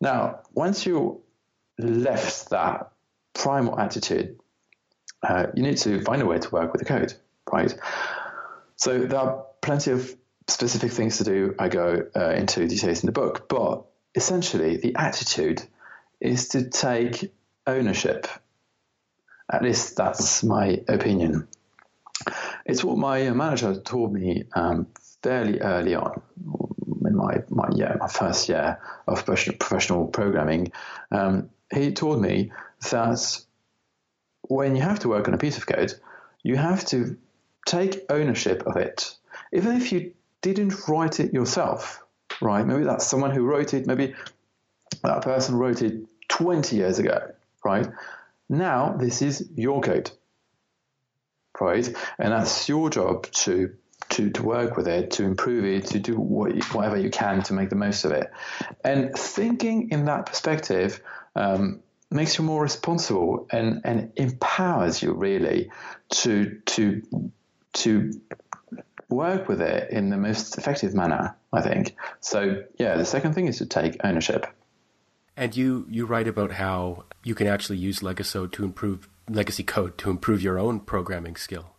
Now, once you left that primal attitude, uh, you need to find a way to work with the code, right? So there are plenty of specific things to do, I go uh, into details in the book. But essentially, the attitude is to take ownership. At least that's my opinion. It's what my manager told me um, fairly early on in my, my yeah my first year of professional programming. Um, he told me that when you have to work on a piece of code, you have to take ownership of it. Even if you didn't write it yourself, right? Maybe that's someone who wrote it, maybe that person wrote it 20 years ago, right? Now this is your code, right? And that's your job to to, to work with it, to improve it, to do what, whatever you can to make the most of it. And thinking in that perspective um, makes you more responsible and, and empowers you really to to to work with it in the most effective manner, I think. So, yeah, the second thing is to take ownership. And you, you write about how you can actually use Legacy to improve legacy code to improve your own programming skill.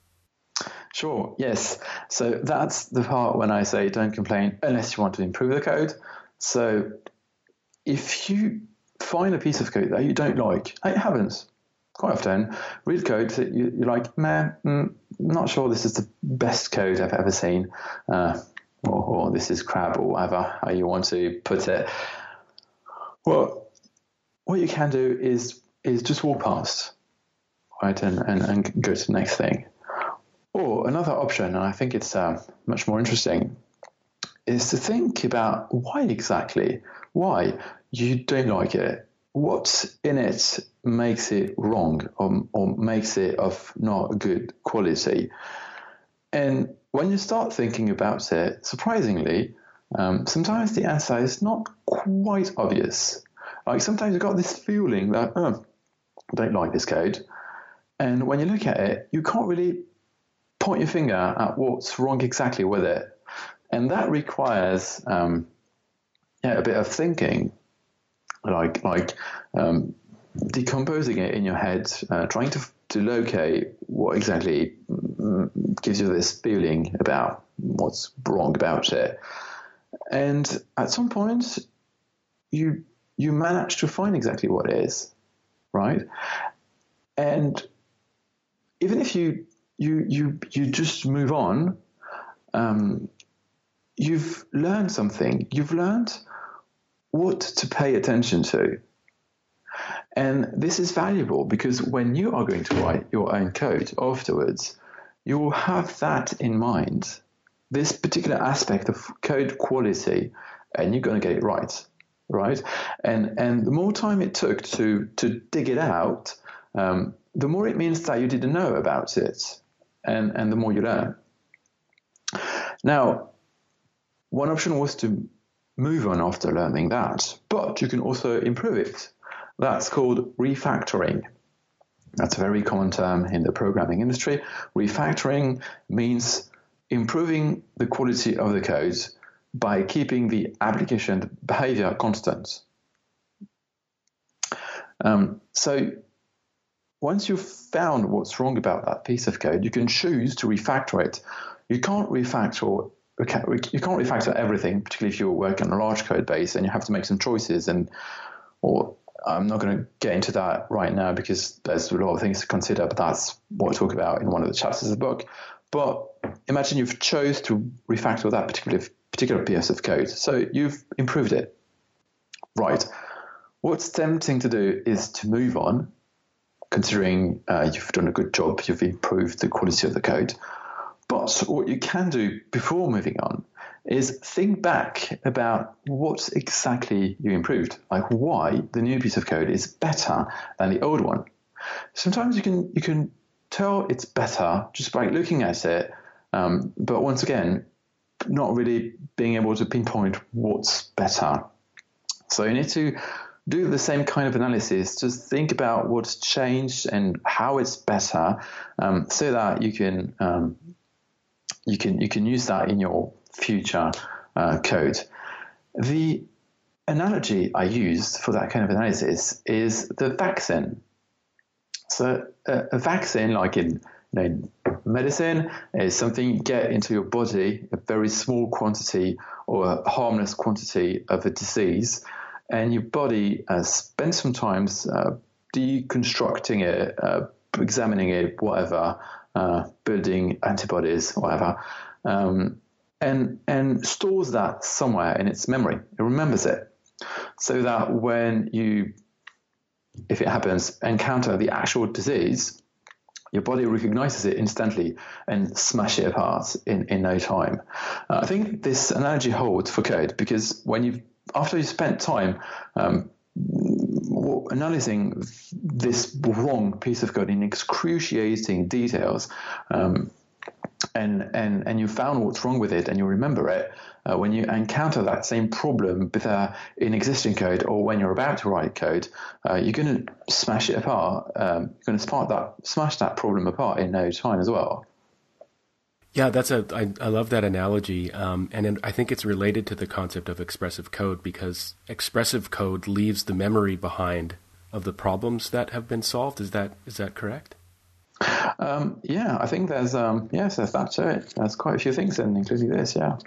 Sure, yes. So that's the part when I say don't complain unless you want to improve the code. So if you find a piece of code that you don't like, it happens quite often, read code that you, are like, man, mm, not sure this is the best code I've ever seen, uh, or, or, this is crap, or whatever how you want to put it. Well, what you can do is is just walk past, right, and, and, and go to the next thing. Or another option, and I think it's uh, much more interesting, is to think about why exactly, why you don't like it what in it makes it wrong or, or makes it of not good quality? And when you start thinking about it, surprisingly, um, sometimes the answer is not quite obvious. Like sometimes you've got this feeling that, oh, I don't like this code. And when you look at it, you can't really point your finger at what's wrong exactly with it. And that requires um, yeah, a bit of thinking like like um, decomposing it in your head, uh, trying to to locate what exactly mm, gives you this feeling about what's wrong about it, and at some point, you you manage to find exactly what is, right? And even if you you you you just move on, um, you've learned something. You've learned what to pay attention to. And this is valuable because when you are going to write your own code afterwards, you will have that in mind, this particular aspect of code quality, and you're going to get it right. right? And and the more time it took to to dig it out, um, the more it means that you didn't know about it, and and the more you learn. Now, one option was to move on after learning that, but you can also improve it. That's called refactoring. That's a very common term in the programming industry. Refactoring means improving the quality of the code by keeping the application behavior constant. Um, so once you've found what's wrong about that piece of code, you can choose to refactor it. You can't refactor you can't refactor everything, particularly if you're working on a large code base and you have to make some choices. And or I'm not going to get into that right now because there's a lot of things to consider, but that's what I talk about in one of the chapters of the book. But imagine you've chose to refactor that particular particular piece of code, so you've improved it. Right. What's tempting to do is to move on, considering uh, you've done a good job, you've improved the quality of the code. But what you can do before moving on is think back about what exactly you improved, like why the new piece of code is better than the old one. Sometimes you can you can tell it's better just by looking at it, um, but once again, not really being able to pinpoint what's better. So you need to do the same kind of analysis. Just think about what's changed and how it's better, um, so that you can um, you can you can use that in your future uh, code. The analogy I used for that kind of analysis is the vaccine. So a, a vaccine, like in you know, medicine, is something you get into your body, a very small quantity or a harmless quantity of a disease, and your body uh, spends some time uh, deconstructing it, uh, examining it, whatever, uh, building antibodies, whatever, um, and and stores that somewhere in its memory. It remembers it, so that when you, if it happens, encounter the actual disease, your body recognizes it instantly and smash it apart in, in no time. Uh, I think this analogy holds for code because when you after you spent time um, analyzing this wrong piece of code in excruciating details, um, and, and, and you found what's wrong with it and you remember it, uh, when you encounter that same problem with uh, in existing code or when you're about to write code, uh, you're going to smash it apart. Um, you're going to that, smash that problem apart in no time as well. Yeah, that's a. I, I love that analogy, um, and I think it's related to the concept of expressive code because expressive code leaves the memory behind of the problems that have been solved. Is that is that correct? Um, yeah, I think there's um, yes, there's that to it. There's quite a few things in, including this. Yeah.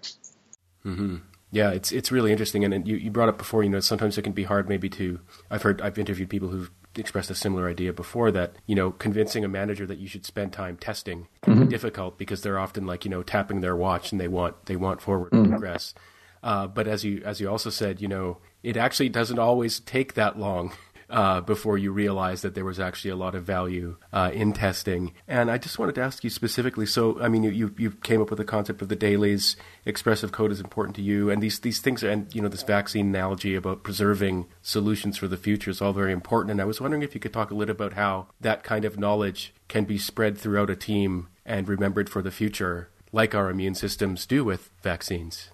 Mm-hmm. Yeah, it's it's really interesting, and, and you, you brought up before. You know, sometimes it can be hard, maybe to. I've heard I've interviewed people who've expressed a similar idea before that you know convincing a manager that you should spend time testing can mm-hmm. be difficult because they're often like you know tapping their watch and they want they want forward mm-hmm. progress. Uh, but as you as you also said, you know, it actually doesn't always take that long uh, before you realized that there was actually a lot of value uh, in testing. And I just wanted to ask you specifically. So, I mean, you, you came up with the concept of the dailies. Expressive code is important to you, and these these things, and you know, this vaccine analogy about preserving solutions for the future is all very important. And I was wondering if you could talk a little about how that kind of knowledge can be spread throughout a team and remembered for the future, like our immune systems do with vaccines.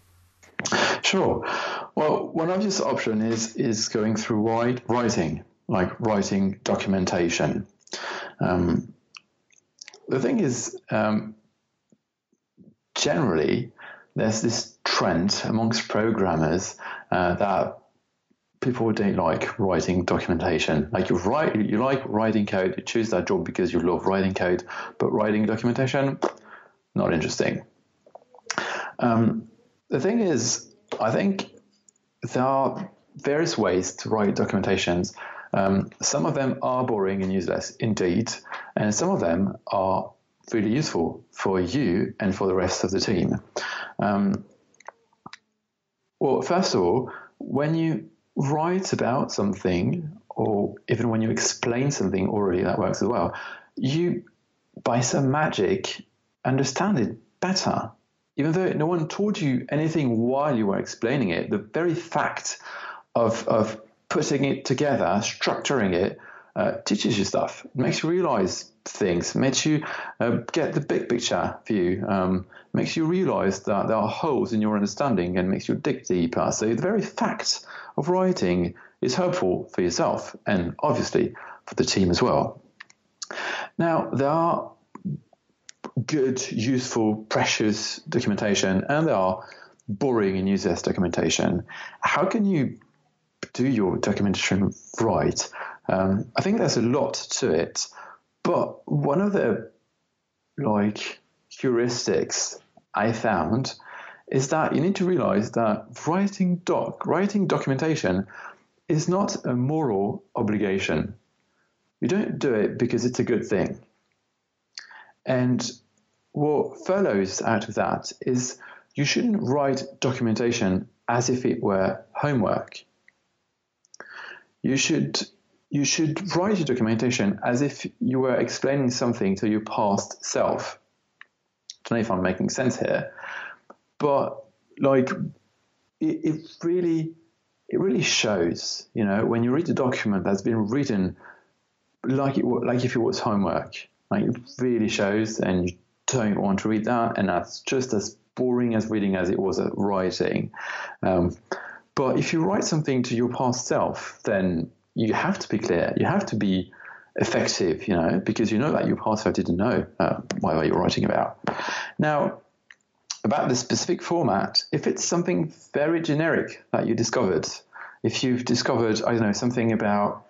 Sure. Well, one obvious option is is going through writing, like writing documentation. Um, the thing is, um, generally, there's this trend amongst programmers uh, that people don't like writing documentation. Like you write, you like writing code, you choose that job because you love writing code, but writing documentation, not interesting. Um, the thing is, I think there are various ways to write documentations. Um, some of them are boring and useless indeed, and some of them are really useful for you and for the rest of the team. Um, well, first of all, when you write about something, or even when you explain something orally, that works as well, you, by some magic, understand it better even though no one told you anything while you were explaining it, the very fact of, of putting it together, structuring it, uh, teaches you stuff. Makes you realize things, makes you uh, get the big picture view, um, makes you realize that there are holes in your understanding and makes you dig deeper. So the very fact of writing is helpful for yourself and obviously for the team as well. Now, there are good, useful, precious documentation and there are boring and useless documentation. How can you do your documentation right? Um, I think there's a lot to it, but one of the like heuristics I found is that you need to realize that writing doc, writing documentation is not a moral obligation. You don't do it because it's a good thing. And what follows out of that is you shouldn't write documentation as if it were homework. You should you should write your documentation as if you were explaining something to your past self. I don't know if I'm making sense here, but like it, it really it really shows, you know, when you read a document that's been written like it like if it was homework, like it really shows, and you don't want to read that, and that's just as boring as reading as it was writing. Um, but if you write something to your past self, then you have to be clear. You have to be effective, you know, because you know that your past self didn't know uh, what you're writing about. Now, about the specific format, if it's something very generic that you discovered, if you've discovered, I don't know, something about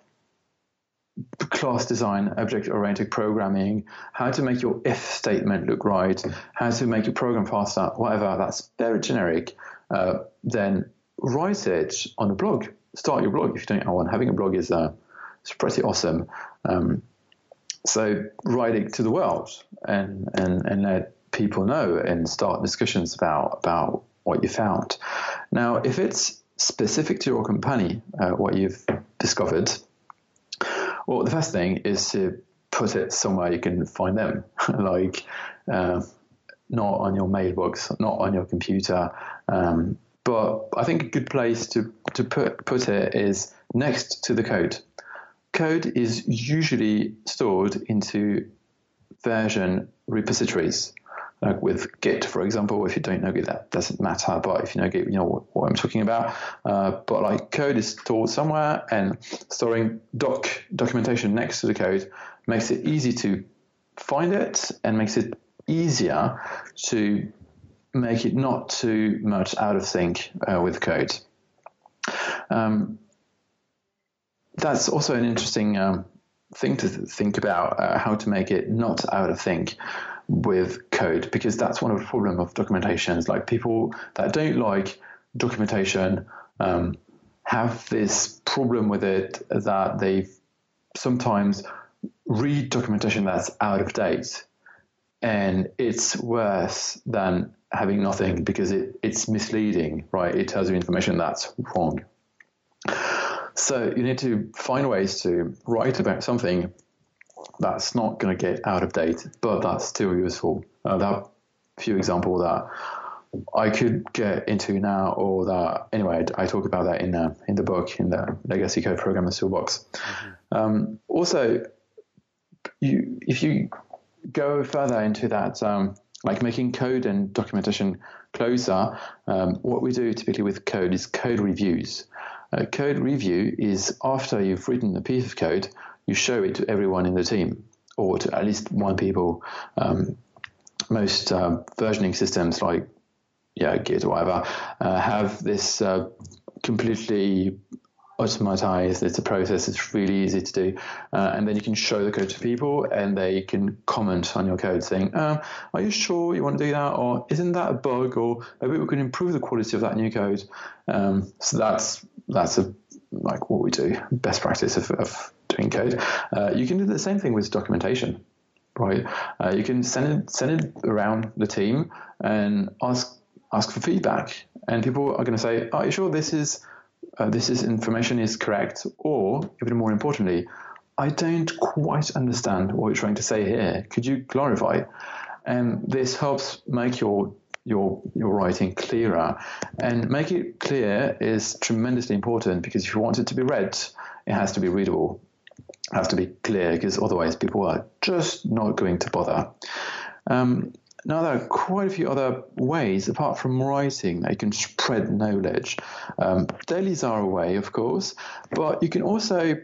class design, object oriented programming, how to make your if statement look right, how to make your program faster, whatever, that's very generic, uh, then write it on a blog. Start your blog if you don't have one. Having a blog is uh, it's pretty awesome. Um, so write it to the world and, and, and let people know and start discussions about, about what you found. Now, if it's specific to your company, uh, what you've discovered, well, the first thing is to put it somewhere you can find them, (laughs) like uh, not on your mailbox, not on your computer. Um, but I think a good place to, to put, put it is next to the code. Code is usually stored into version repositories like with Git, for example. If you don't know Git, that doesn't matter. But if you know Git, you know what, what I'm talking about. Uh, but like code is stored somewhere, and storing doc documentation next to the code makes it easy to find it and makes it easier to make it not too much out of sync uh, with code. Um, that's also an interesting um, thing to th- think about uh, how to make it not out of sync with code because that's one of the problem of documentations. Like people that don't like documentation um, have this problem with it that they sometimes read documentation that's out of date and it's worse than having nothing because it, it's misleading, right? It tells you information that's wrong. So you need to find ways to write about something that's not going to get out of date, but that's still useful. Uh, that few example that I could get into now, or that anyway, I talk about that in uh, in the book in the Legacy Code Programmer Toolbox. Mm-hmm. Um, also, you if you go further into that, um, like making code and documentation closer, um, what we do typically with code is code reviews. A code review is after you've written a piece of code, you show it to everyone in the team or to at least one people. Um, most uh, versioning systems like yeah Git or whatever uh, have this uh, completely automatized. It's a process. It's really easy to do, uh, and then you can show the code to people, and they can comment on your code, saying, uh, "Are you sure you want to do that?" or "Isn't that a bug?" or "Maybe we can improve the quality of that new code." Um, so that's that's a like what we do, best practice of, of doing code. Uh, you can do the same thing with documentation, right? Uh, you can send it send it around the team and ask ask for feedback, and people are going to say, "Are you sure this is uh, this is information is correct?" Or even more importantly, I don't quite understand what you're trying to say here. Could you clarify? And this helps make your your your writing clearer. And make it clear is tremendously important because if you want it to be read, it has to be readable. It has to be clear because otherwise people are just not going to bother. Um, now, there are quite a few other ways apart from writing that you can spread knowledge. Um, dailies are a way, of course, but you can also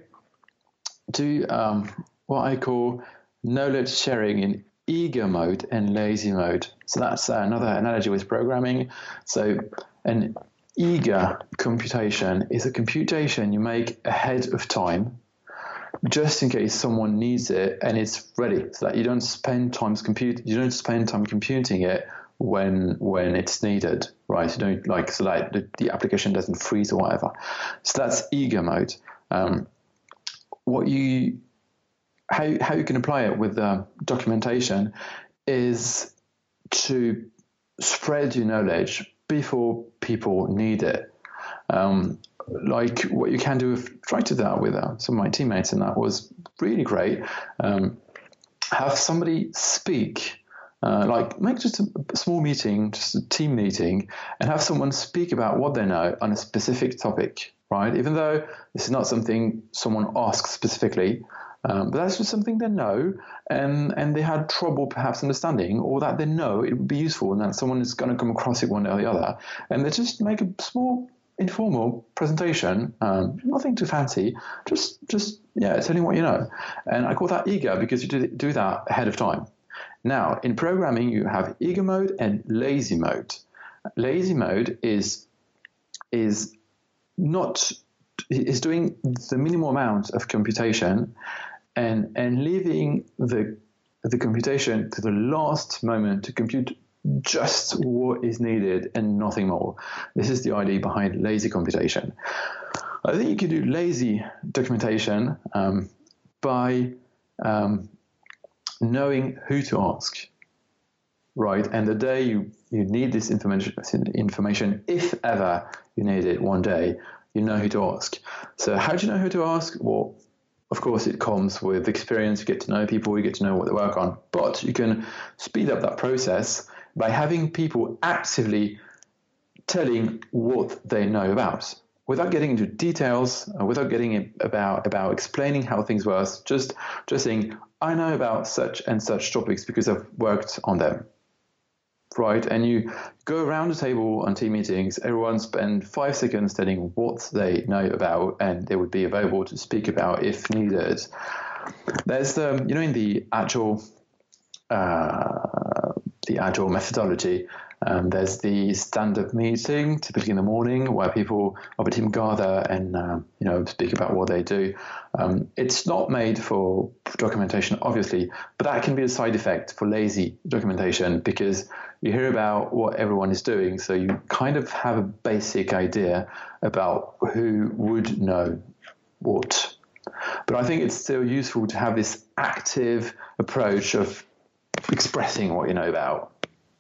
do um, what I call knowledge sharing in eager mode and lazy mode. So that's uh, another analogy with programming. So an eager computation is a computation you make ahead of time just in case someone needs it and it's ready. So that you don't spend time compute you don't spend time computing it when when it's needed right? You don't like so like the, the application doesn't freeze or whatever. So that's eager mode. Um, what you how, how you can apply it with uh, documentation is to spread your knowledge before people need it. Um, like what you can do with try to do that with uh, some of my teammates, and that was really great. Um, have somebody speak. Uh, like make just a, small meeting, just a team meeting, and have someone speak about what they know on a specific topic, right? Even though this is not something someone asks specifically, um, but that's just something they know, and and they had trouble perhaps understanding, or that they know it would be useful, and that someone is going to come across it one day or the other, and they just make a small informal presentation, um, nothing too fancy, just just yeah, telling what you know, and I call that eager because you do, do that ahead of time. Now in programming, you have eager mode and lazy mode. Lazy mode is is not is doing the minimal amount of computation and and leaving the the computation to the last moment to compute just what is needed and nothing more. This is the idea behind lazy computation. I think you can do lazy documentation um, by um, knowing who to ask, right? And the day you, you need this information, information, if ever you need it one day, you know who to ask. So how do you know who to ask? Well, of course, it comes with experience. You get to know people, you get to know what they work on. But you can speed up that process by having people actively telling what they know about without getting into details, uh, without getting about about explaining how things work. Just just saying, I know about such and such topics because I've worked on them right? And you go around the table on team meetings, everyone spend five seconds telling what they know about, and they would be available to speak about if needed. There's the, you know, in the actual. uh, the agile methodology, um, there's the stand-up meeting, typically in the morning, where people of a team gather and uh, you know speak about what they do. Um, it's not made for documentation, obviously, but that can be a side effect for lazy documentation because you hear about what everyone is doing, so you kind of have a basic idea about who would know what. But I think it's still useful to have this active approach of expressing what you know about.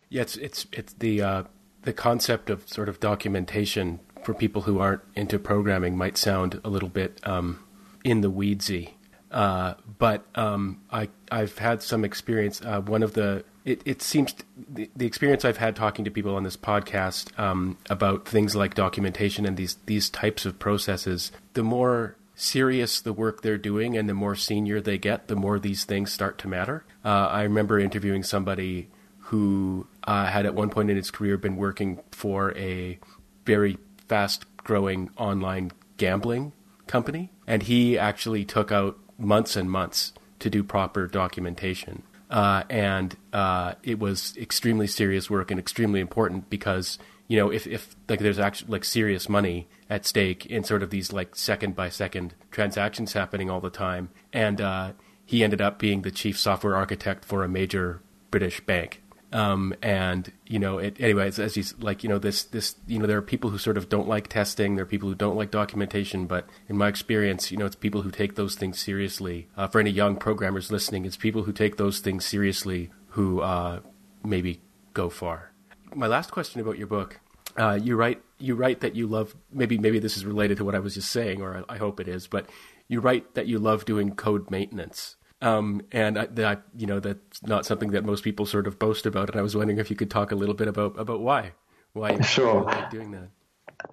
Yeah, it's it's it's the uh, the concept of sort of documentation for people who aren't into programming might sound a little bit um, in the weedsy, uh, but um, I I've had some experience. Uh, one of the it, it seems the, the, experience I've had talking to people on this podcast um, about things like documentation and these these types of processes, the more serious the work they're doing and the more senior they get, the more these things start to matter. Uh, I remember interviewing somebody who uh, had at one point in his career been working for a very fast growing online gambling company. And he actually took out months and months to do proper documentation. Uh, and uh, it was extremely serious work and extremely important because you know if, if like there's actually like serious money at stake in sort of these like second by second transactions happening all the time and uh, he ended up being the chief software architect for a major British bank um, and you know, it, anyways, as you like, you know, this this you know, there are people who sort of don't like testing. There are people who don't like documentation. But in my experience, you know, it's people who take those things seriously. Uh, for any young programmers listening, it's people who take those things seriously who uh, maybe go far. My last question about your book: uh, you write you write that you love maybe maybe this is related to what I was just saying, or I, I hope it is, but you write that you love doing code maintenance. Um, and I, that, you know, that's not something that most people sort of boast about. And I was wondering if you could talk a little bit about, about why, why sure. like doing that.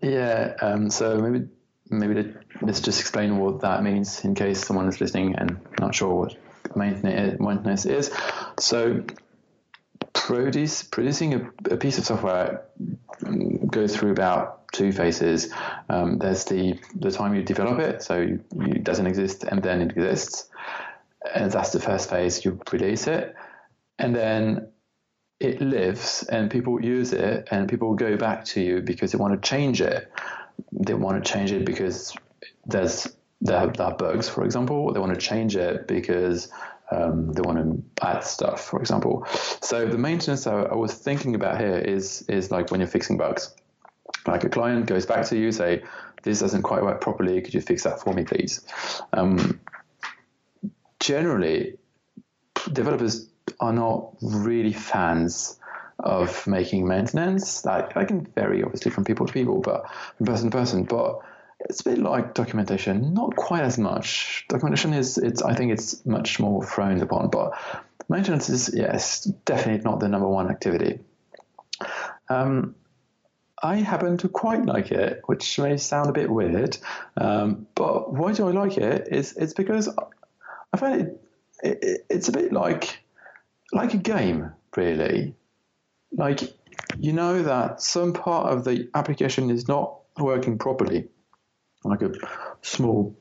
Yeah. Um, so maybe, maybe let's just explain what that means in case someone is listening and not sure what maintenance is. So produce, producing a, a, piece of software goes through about two phases. Um, there's the the time you develop it, so you, it doesn't exist, and then it exists, and that's the first phase. You release it, and then it lives, and people use it, and people go back to you because they want to change it. They want to change it because there's there, there are bugs, for example. They want to change it because um, they want to add stuff, for example. So the maintenance I, I, was thinking about here is is like when you're fixing bugs. Like a client goes back to you, say, "This doesn't quite work properly. Could you fix that for me, please?" Um, generally, developers are not really fans of making maintenance. That, that can vary, obviously, from people to people, but from person to person. But it's a bit like documentation, not quite as much. Documentation is, it's, I think it's much more frowned upon, but maintenance is, yes, definitely not the number one activity. Um, I happen to quite like it, which may sound a bit weird, um, but why do I like it? Is it's because I find it, it, it's a bit like like a game, really. Like you know that some part of the application is not working properly like a small,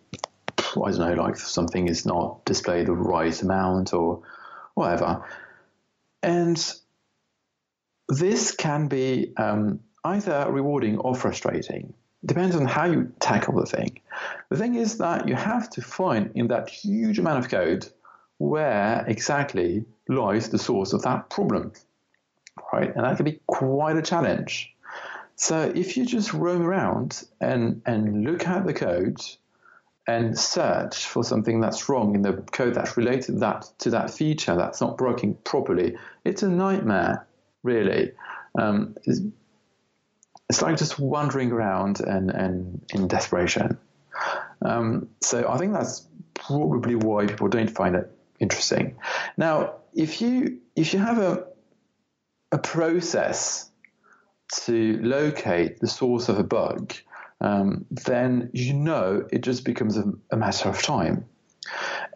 I don't know, like something is not displayed the right amount or whatever. And this can be um, either rewarding or frustrating. Depends on how you tackle the thing. The thing is that you have to find in that huge amount of code where exactly lies the source of that problem, right? And that can be quite a challenge. So if you just roam around and, and look at the code and search for something that's wrong in the code that's related that to that feature that's not working properly, it's a nightmare, really. Um, it's, it's, like just wandering around and, and in desperation. Um, so I think that's probably why people don't find it interesting. Now, if you if you have a a process to locate the source of a bug, um, then you know it just becomes a, a, matter of time.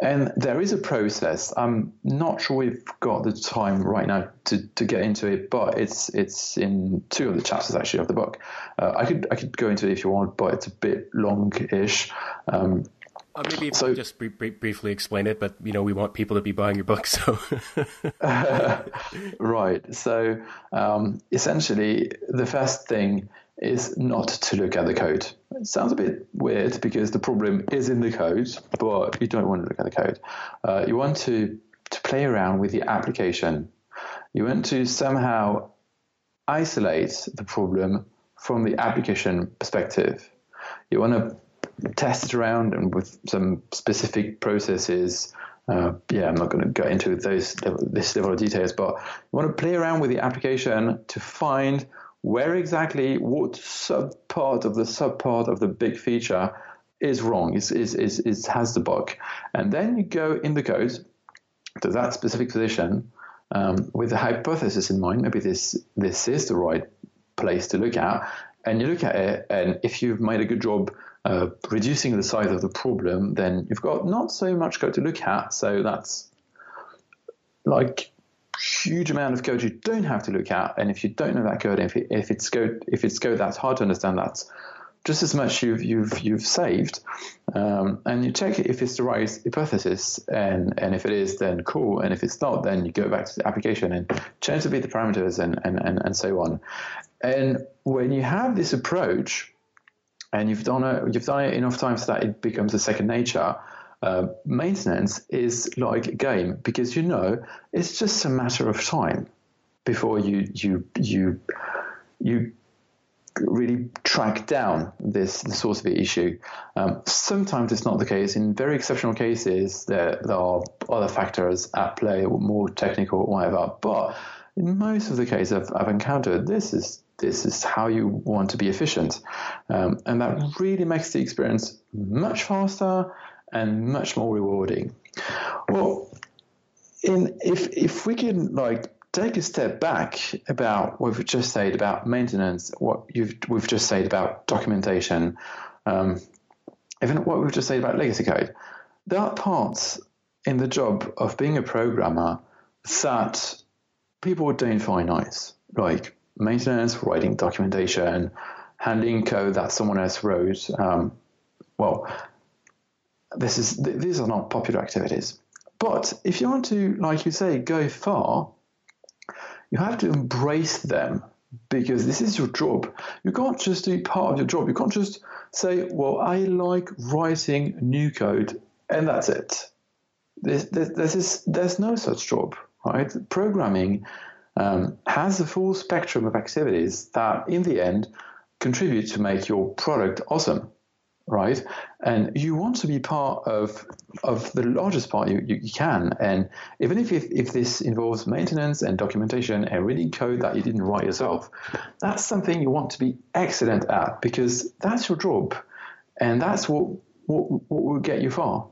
And there is a process. I'm not sure we've got the time right now to, to get into it, but it's it's in two of the chapters actually of the book. Uh, I could I could go into it if you want, but it's a bit long-ish. Um, uh, maybe if so, just briefly explain it, but you know we want people to be buying your book, so. uh, (laughs) right. So um, essentially, the first thing is not to look at the code. It sounds a bit weird because the problem is in the code, but you don't want to look at the code. Uh, you want to to play around with the application. You want to somehow isolate the problem from the application perspective. You want to test around and with some specific processes. Uh, yeah, I'm not going to go into those this level of details, but you want to play around with the application to find where exactly what sub part of the sub part of the big feature is wrong, is, is, is, is has the bug, and then you go in the code to that specific position um, with the hypothesis in mind. Maybe this this is the right place to look at, and you look at it, and if you've made a good job uh, reducing the size of the problem, then you've got not so much code to look at. So that's like huge amount of code you don't have to look at. And if you don't know that code, if, it, if it's code if it's code that's hard to understand, that's just as much you've you've you've saved. Um, and you check if it's the right hypothesis, and and if it is, then cool. And if it's not, then you go back to the application and change a bit the parameters and and and, and so on. And when you have this approach and you've done it you've done it enough times that it becomes a second nature. Uh, maintenance is like a game because you know it's just a matter of time before you you you you really track down this the source of the issue. Um, sometimes it's not the case. In very exceptional cases, there, there are other factors at play, more technical, or whatever. But in most of the cases I've, I've encountered, this is this is how you want to be efficient. Um, and that really makes the experience much faster and much more rewarding. Well, in if if we can like take a step back about what we've just said about maintenance, what you've we've just said about documentation, um, even what we've just said about legacy code, there are parts in the job of being a programmer that people don't find nice, like maintenance, writing documentation, handling code that someone else wrote. Um, well, this is these are not popular activities. But if you want to, like you say, go far, you have to embrace them because this is your job. You can't just do part of your job. You can't just say, well, I like writing new code and that's it. There's no such job, right? Programming um, has a full spectrum of activities that, in the end, contribute to make your product awesome right? And you want to be part of of the largest part you, you, can. And even if, if, if this involves maintenance and documentation and reading code that you didn't write yourself, that's something you want to be excellent at because that's your job, and that's what what, what will get you far.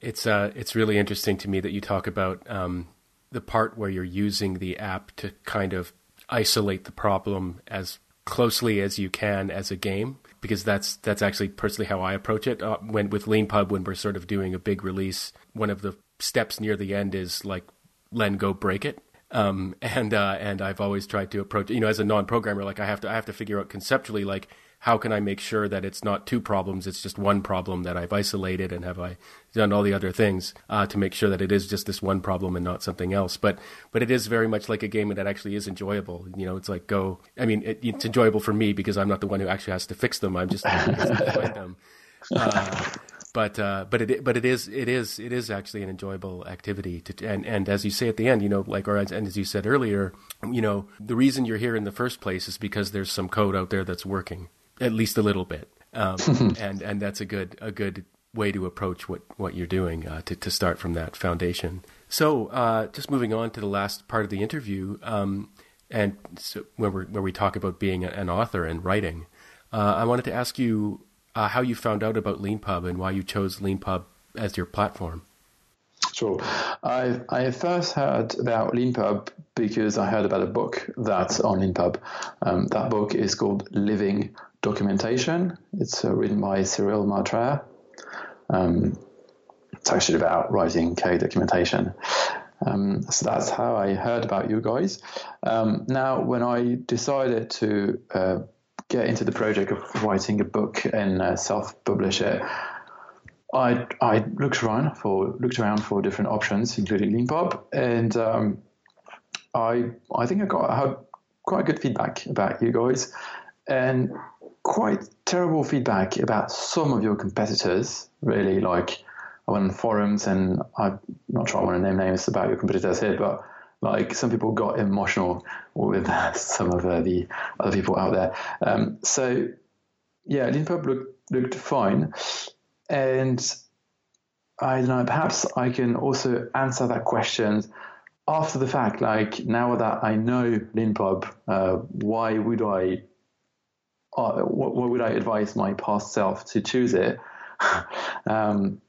It's uh, it's really interesting to me that you talk about um, the part where you're using the app to kind of isolate the problem as closely as you can as a game because that's that's actually personally how I approach it. Uh, when with Leanpub, when we're sort of doing a big release, one of the steps near the end is like Len go break it. Um, (laughs) and uh, and I've always tried to approach you know as a non-programmer like I have to I have to figure out conceptually like how can I make sure that it's not two problems, it's just one problem that I've isolated and have I done all the other things uh, to make sure that it is just this one problem and not something else. But but it is very much like a game that actually is enjoyable. You know, it's like go. I mean, it, it's enjoyable for me because I'm not the one who actually has to fix them. I'm just find them. (laughs) Uh, but uh, but it but it is it is it is actually an enjoyable activity to and and as you say at the end, you know, like or as, and as you said earlier, you know, the reason you're here in the first place is because there's some code out there that's working at least a little bit. Um, (laughs) and and that's a good a good way to approach what, what you're doing uh, to to start from that foundation. So uh, just moving on to the last part of the interview, um, and so when we where we talk about being an author and writing, uh, I wanted to ask you uh, how you found out about LeanPub and why you chose LeanPub as your platform. Sure. I I first heard about LeanPub because I heard about a book that's on LeanPub. Um, that book is called Living documentation. It's uh, written by Cyrille Martraire. Um, it's actually about writing code documentation. Um, so that's how I heard about you guys. Um, now, when I decided to uh, get into the project of writing a book and uh, self-publish it, I I looked around for looked around for different options, including LeanPub, and um, I I think I got I had quite good feedback about you guys, and quite terrible feedback about some of your competitors. Really, like I went on forums, and I'm not sure I want to name names about your competitors here, but like some people got emotional with (laughs) some of uh, the other people out there. Um, so yeah, LeanPub looked looked fine, and I don't know. Perhaps I can also answer that question after the fact. Like now that I know LeanPub, uh, why would I uh, what, what, would I advise my past self to choose it? (laughs) um,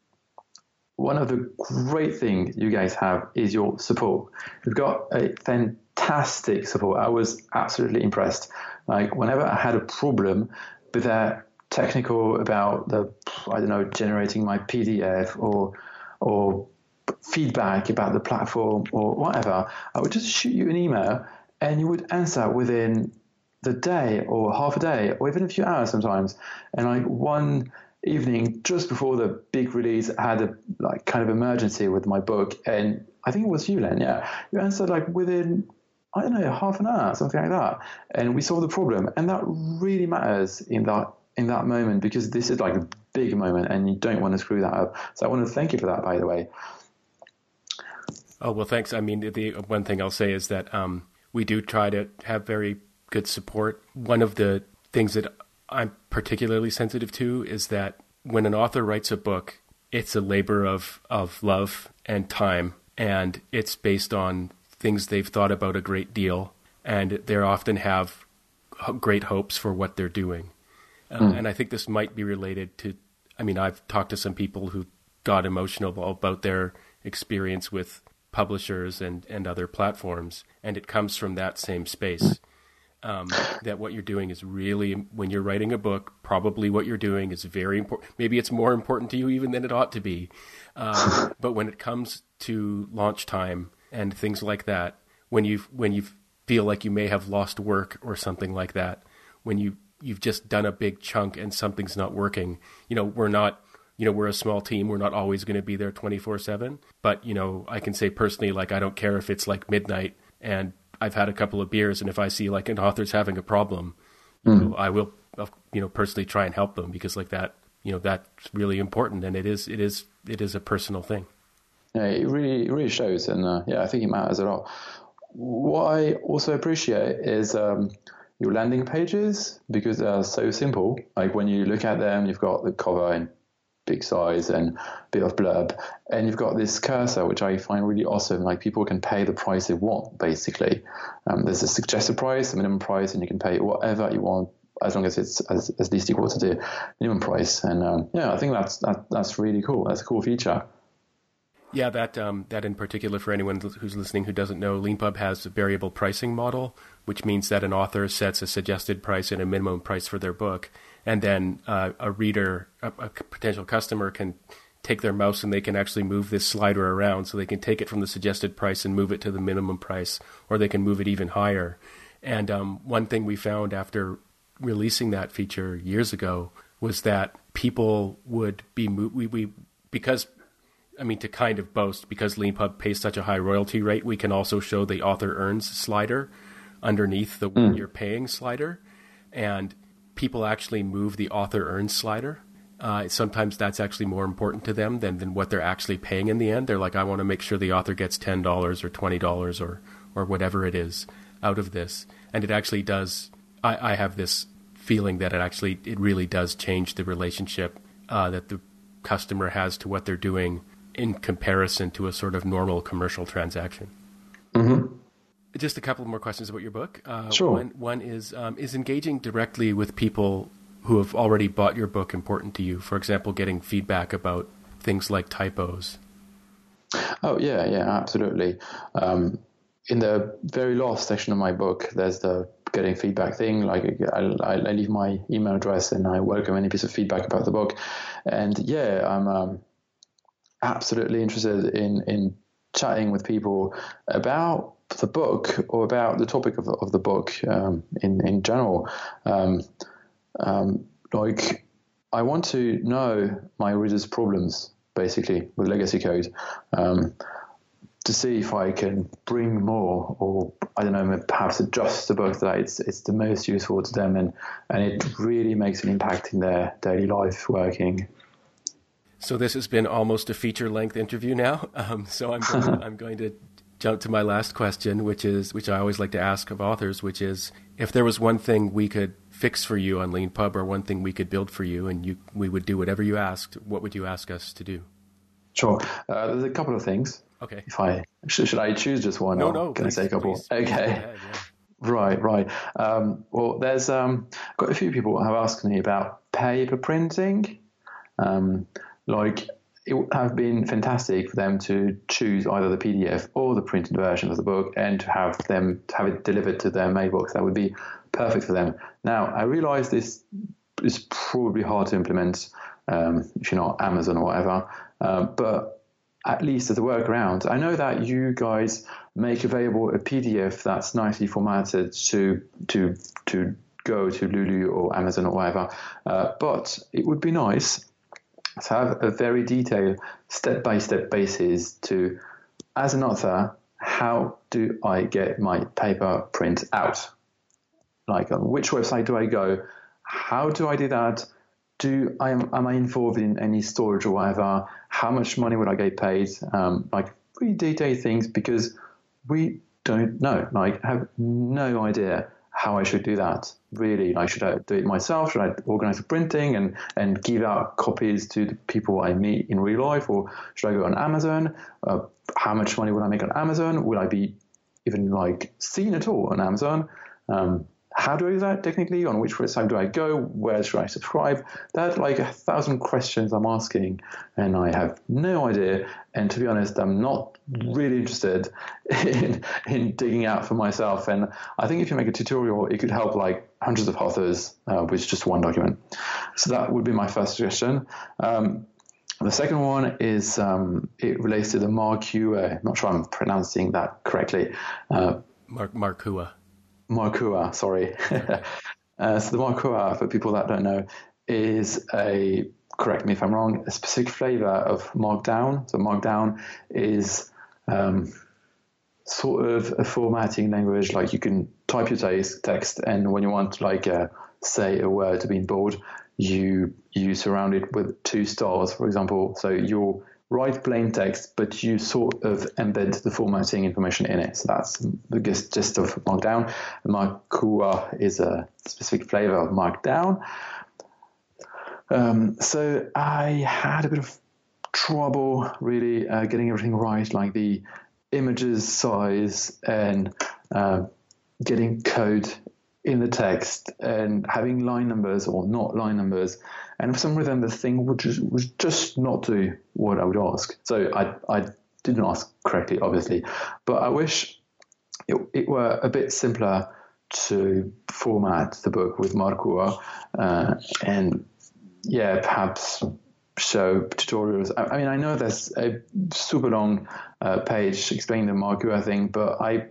one of the great things you guys have is your support. You've got a fantastic support. I was absolutely impressed. Like whenever I had a problem with that technical about the I don't know generating my PDF or or feedback about the platform or whatever, I would just shoot you an email and you would answer within the day or half a day or even a few hours sometimes. And like one evening just before the big release, I had a like kind of emergency with my book, and I think it was you, Len. Yeah, you answered like within I don't know half an hour, something like that, and we solved the problem. And that really matters in that in that moment because this is like a big moment, and you don't want to screw that up. So I want to thank you for that, by the way. Oh well, thanks. I mean, the one thing I'll say is that um, we do try to have very good support. One of the things that I'm particularly sensitive to is that when an author writes a book, it's a labor of, of love and time, and it's based on things they've thought about a great deal, and they often have great hopes for what they're doing. Uh, mm. And I think this might be related to. I mean, I've talked to some people who got emotional about their experience with publishers and, and other platforms, and it comes from that same space. Um, that what you're doing is really, when you're writing a book, probably what you're doing is very important. Maybe it's more important to you even than it ought to be. Um, (laughs) but when it comes to launch time and things like that, when you when you feel like you may have lost work or something like that, when you you've just done a big chunk and something's not working, you know, we're not you know, we're a small team. We're not always going to be there 24 7. But, you know, I can say personally, like, I don't care if it's like midnight and I've had a couple of beers. And if I see like an author's having a problem, you mm. know, I will, you know, personally try and help them because like that, you know, that's really important. And it is, it is, it is a personal thing. Yeah, it really, it really shows. And uh, yeah, I think it matters a lot. What I also appreciate is, um, your landing pages because they are so simple. Like when you look at them, you've got the cover and big size and a bit of blurb. And you've got this cursor, which I find really awesome. Like people can pay the price they want, basically. Um, there's a suggested price, a minimum price, and you can pay whatever you want as long as it's as, as least equal to the minimum price. And um, yeah, I think that's that, that's really cool. That's a cool feature. Yeah, that um, that in particular for anyone who's listening who doesn't know, Leanpub has a variable pricing model, which means that an author sets a suggested price and a minimum price for their book, and then uh, a reader, a, a, potential customer, can take their mouse and they can actually move this slider around, so they can take it from the suggested price and move it to the minimum price, or they can move it even higher. And um, one thing we found after releasing that feature years ago was that people would be we, we because I mean, to kind of boast, because Leanpub pays such a high royalty rate, we can also show the author earns slider underneath the mm. you're paying slider. And people actually move the author earns slider. Uh, sometimes that's actually more important to them than, than what they're actually paying in the end. They're like, I want to make sure the author gets $10 or $20 or, or whatever it is out of this. And it actually does, I, I have this feeling that it actually, it really does change the relationship uh, that the customer has to what they're doing in comparison to a sort of normal commercial transaction. Mm-hmm. Just a couple more questions about your book. Uh, sure. One, one is um, is engaging directly with people who have already bought your book important to you? For example, getting feedback about things like typos. Oh yeah, yeah, absolutely. Um, in the very last section of my book, there's the getting feedback thing. Like I, I, leave my email address and I welcome any piece of feedback about the book. And yeah, I'm um, absolutely interested in in chatting with people about the book or about the topic of, of the book um, in in general. Um, um, like, I want to know my readers' problems basically with legacy code um, to see if I can bring more or I don't know perhaps adjust the book that it's it's the most useful to them and and it really makes an impact in their daily life working. So this has been almost a feature length interview now. (laughs) Um, so I'm going, I'm going to jump to my last question, which is which I always like to ask of authors, which is if there was one thing we could fix for you on Leanpub or one thing we could build for you, and you we would do whatever you asked, what would you ask us to do? Sure. Uh, there's a couple of things. Okay. If I should, should I choose just one? No, no. Can please, I say a couple? Please, okay. Ahead, yeah. Right, right. Um, well, there's um, got a few people have asked me about paper printing. Um, like it would have been fantastic for them to choose either the PDF or the printed version of the book and to have them to have it delivered to their mailbox. That would be perfect for them. Now, I realize this is probably hard to implement um, if you're not Amazon or whatever, uh, but at least as a workaround, I know that you guys make available a PDF that's nicely formatted to to to go to Lulu or Amazon or whatever. Uh, but it would be nice to have a very detailed step by step basis to, as an author, how do I get my paper print out? Like, on which website do I go? How do I do that? Do I am, am I involved in any storage or whatever? How much money would I get paid? Um, like pretty detailed things because we don't know. Like, have no idea how I should do that. Really, should I do it myself? Should I organize the printing and, and give out copies to the people I meet in real life, or should I go on Amazon? Uh, how much money would I make on Amazon? Would I be even like seen at all on Amazon? Um, how do I do that technically? On which website do I go? Where should I subscribe? That's like a thousand questions I'm asking, and I have no idea. And to be honest, I'm not really interested (laughs) in, in digging out for myself. And I think if you make a tutorial, it could help like hundreds of authors uh, with just one document. So that would be my first suggestion. Um, the second one is um, it relates to the Markua. I'm not sure I'm pronouncing that correctly. Uh, Mark Markua. Markua, sorry. (laughs) uh, so the Markua, for people that don't know, is a correct me if I'm wrong, a specific flavor of Markdown. So Markdown is um, sort of a formatting language, like you can type your text, and when you want, like, uh, say a word to be in bold, you you surround it with two stars, for example. So you write plain text, but you sort of embed the formatting information in it. So that's the gist of Markdown. Markua is a specific flavor of Markdown. Um, so I had a bit of trouble really uh, getting everything right, like the images size and uh, getting code in the text and having line numbers or not line numbers. And for some reason, the thing would just, was just not do what I would ask. So I, I didn't ask correctly, obviously, but I wish it, it were a bit simpler to format the book with Markua uh, and yeah, perhaps show tutorials. I, I, mean, I know there's a super long uh, page explaining the Markua thing, but I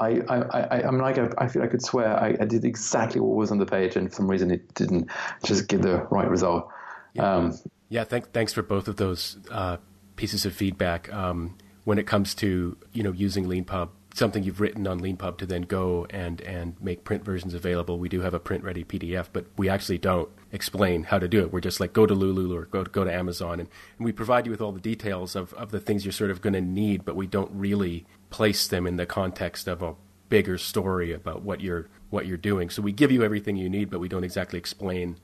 I, I, I, am like, I, I feel I could swear I, I, did exactly what was on the page, and for some reason it didn't just give the right result. Yeah, um, yeah thank, thanks for both of those uh, pieces of feedback. Um, when it comes to you know using LeanPub, something you've written on LeanPub to then go and and make print versions available. We do have a print ready PDF, but we actually don't explain how to do it. We're just like go to Lulu or go to, go to Amazon, and, and we provide you with all the details of of the things you're sort of going to need, but we don't really place them in the context of a bigger story about what you're what you're doing. So we give you everything you need, but we don't exactly explain.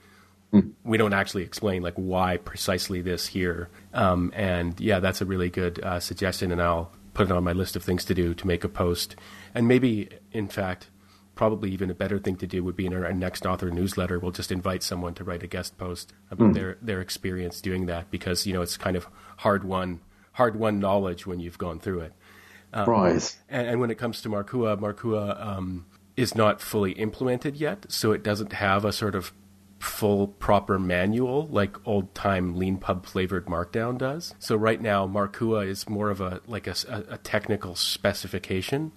Mm. We don't actually explain like why precisely this here. Um, and yeah, that's a really good uh, suggestion, and I'll put it on my list of things to do to make a post. And maybe, in fact, probably even a better thing to do would be in our, next author newsletter. We'll just invite someone to write a guest post about mm. their their experience doing that because you know it's kind of hard won hard won knowledge when you've gone through it. Um, right. And, and, when it comes to Markua, Markua um, is not fully implemented yet, so it doesn't have a sort of full proper manual like old time leanpub flavored markdown does so right now markua is more of a like a, a technical specification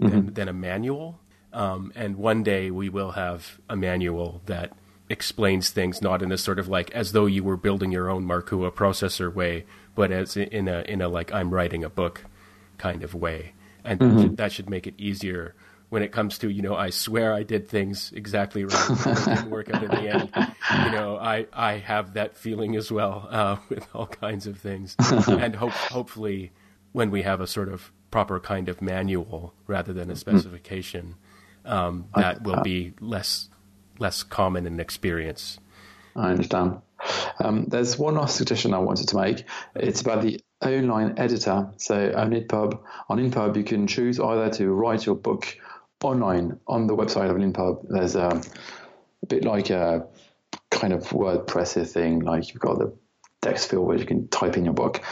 mm-hmm. than, than, a manual um, and one day we will have a manual that explains things not in a sort of like as though you were building your own markua processor way but as in a in a like i'm writing a book kind of way, and mm-hmm. that, should, that, should, make it easier when it comes to you know I swear I did things exactly right, it didn't work out in the end. You know I I have that feeling as well uh, (laughs) with all kinds of things, (laughs) and hope hopefully when we have a sort of proper kind of manual rather than a mm-hmm. specification, um, that will be less less common in experience. I understand. Um, there's one last suggestion I wanted to make. It's about the online editor. So on Leanpub, on Leanpub, you can choose either to write your book online on the website of Leanpub. There's a, a bit like a kind of WordPress thing, like you've got the text field where you can type in your book,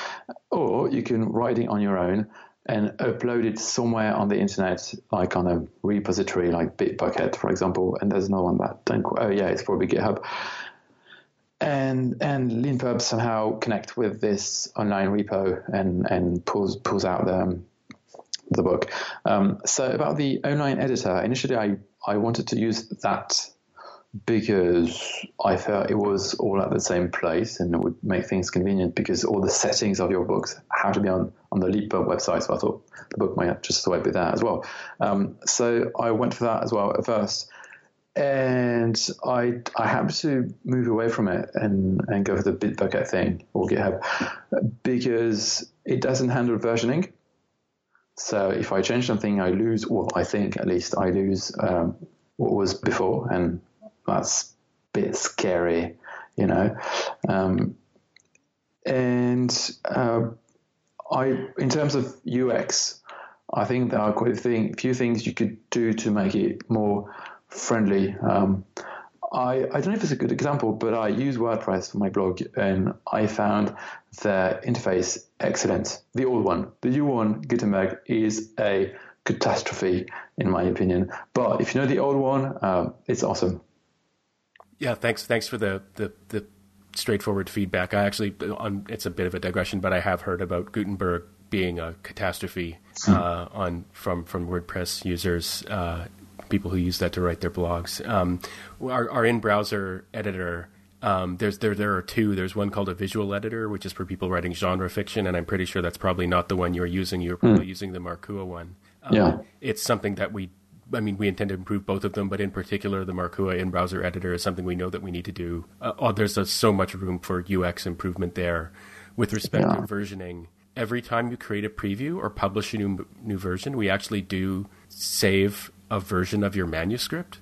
or you can write it on your own and upload it somewhere on the internet, like on a repository like Bitbucket, for example. And there's no one that don't. Oh yeah, it's probably GitHub and and LeanPub somehow connect with this online repo and and pulls pulls out the um, the book. Um, so about the online editor, initially I I wanted to use that because I felt it was all at the same place and it would make things convenient because all the settings of your books have to be on, on the LeanPub website. So I thought the book might just as well be there as well. Um, so I went for that as well at first and I I had to move away from it and and go for the Bitbucket thing or GitHub because it doesn't handle versioning. So if I change something, I lose, well, I think at least I lose um, what was before, and that's a bit scary, you know. Um, and uh, I, in terms of UX, I think there are quite a thing, few things you could do to make it more friendly. Um, I, I don't know if it's a good example, but I use WordPress for my blog and I found their interface excellent. The old one, the new one, Gutenberg, is a catastrophe in my opinion. But if you know the old one, um, it's awesome. Yeah, thanks. Thanks for the, the, the straightforward feedback. I actually, on, it's a bit of a digression, but I have heard about Gutenberg being a catastrophe hmm. uh, on from from WordPress users, uh, people who use that to write their blogs. Um, our, our in browser editor. Um, there's there there are two. There's one called a visual editor, which is for people writing genre fiction, and I'm pretty sure that's probably not the one you're using. You're probably mm. using the Markua one. Um, yeah, it's something that we I mean, we intend to improve both of them, but in particular, the Markua in browser editor is something we know that we need to do. Uh, oh, there's a, so much room for UX improvement there with respect yeah. to versioning. Every time you create a preview or publish a new, new version, we actually do save a version of your manuscript.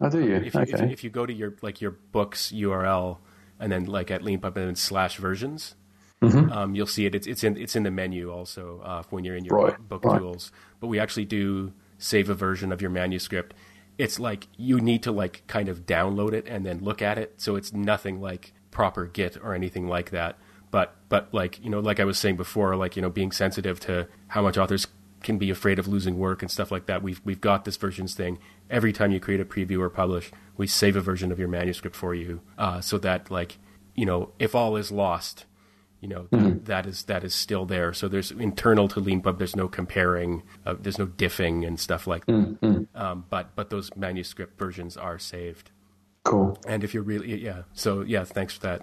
Oh, do you? If, okay. if, if, you go to your like your books URL and then like at Leanpub and then slash versions, mm-hmm. um, you'll see it. It's, it's in it's in the menu also uh, when you're in your right. book right. tools. But we actually do save a version of your manuscript, it's like you need to like kind of download it and then look at it. So it's nothing like proper Git or anything like that. But but like you know, like I was saying before, like you know, being sensitive to how much authors can be afraid of losing work and stuff like that. We've we've got this versions thing. Every time you create a preview or publish, we save a version of your manuscript for you, uh, so that like you know, if all is lost, you know mm-hmm. that is that is still there. So there's internal to Leanpub. There's no comparing. Uh, there's no diffing and stuff like that. Mm-hmm. Um, but but those manuscript versions are saved. Cool. And if you're really yeah, so yeah, thanks for that.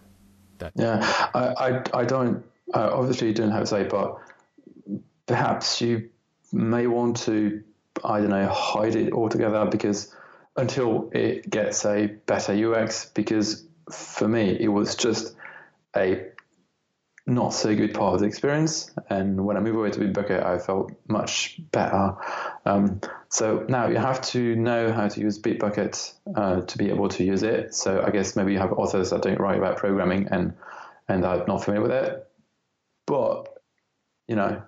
That yeah, I I, I don't I obviously don't have to say, but perhaps you may want to I don't know hide it altogether because until it gets a better UX because for me it was just a not so good part of the experience. And when I moved away to Bitbucket, I felt much better. Um, so now you have to know how to use Bitbucket uh, to be able to use it. So I guess maybe you have authors that don't write about programming and and are not familiar with it. But you know,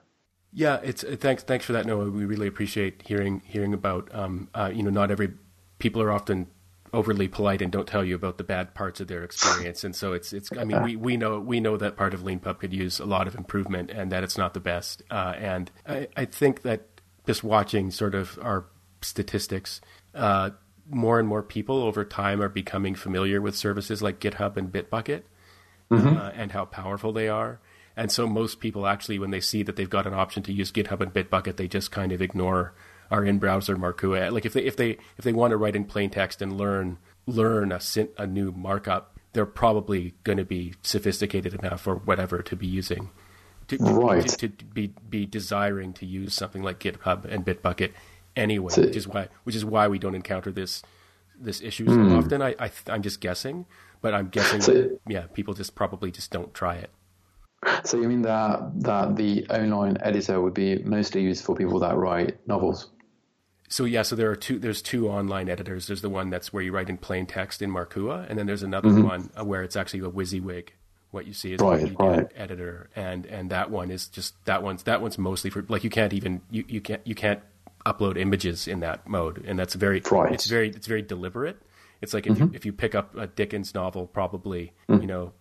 yeah, it's uh, thanks thanks for that, Noah. We really appreciate hearing hearing about um, uh, you know not every people are often overly polite and don't tell you about the bad parts of their experience. And so it's it's. I mean, we, we know we know that part of Leanpub could use a lot of improvement, and that it's not the best. Uh, and I, I think that just watching sort of our statistics, uh, more and more people over time are becoming familiar with services like GitHub and Bitbucket, mm-hmm. uh, and how powerful they are. And so most people actually, when they see that they've got an option to use GitHub and Bitbucket, they just kind of ignore our in-browser Markua. Like if they if they if they want to write in plain text and learn learn a a new markup, they're probably going to be sophisticated enough or whatever to be using to, right. to, to, be be desiring to use something like GitHub and Bitbucket anyway, so, which is why which is why we don't encounter this this issue so mm. often. I, I am just guessing, but I'm guessing so, that, yeah, people just probably just don't try it. (laughs) So you mean that that the online editor would be mostly used for people that write novels? so yeah, so there are two. There's two online editors. There's the one that's where you write in plain text in Markua, and then there's another mm-hmm. one uh, where it's actually a WYSIWYG. What you see is right, a right. editor, and and that one is just that one's that one's mostly for like you can't even you, you can't you can't upload images in that mode, and that's very right. it's very it's very deliberate. It's like if mm-hmm. you if you pick up a Dickens novel, probably mm-hmm. you know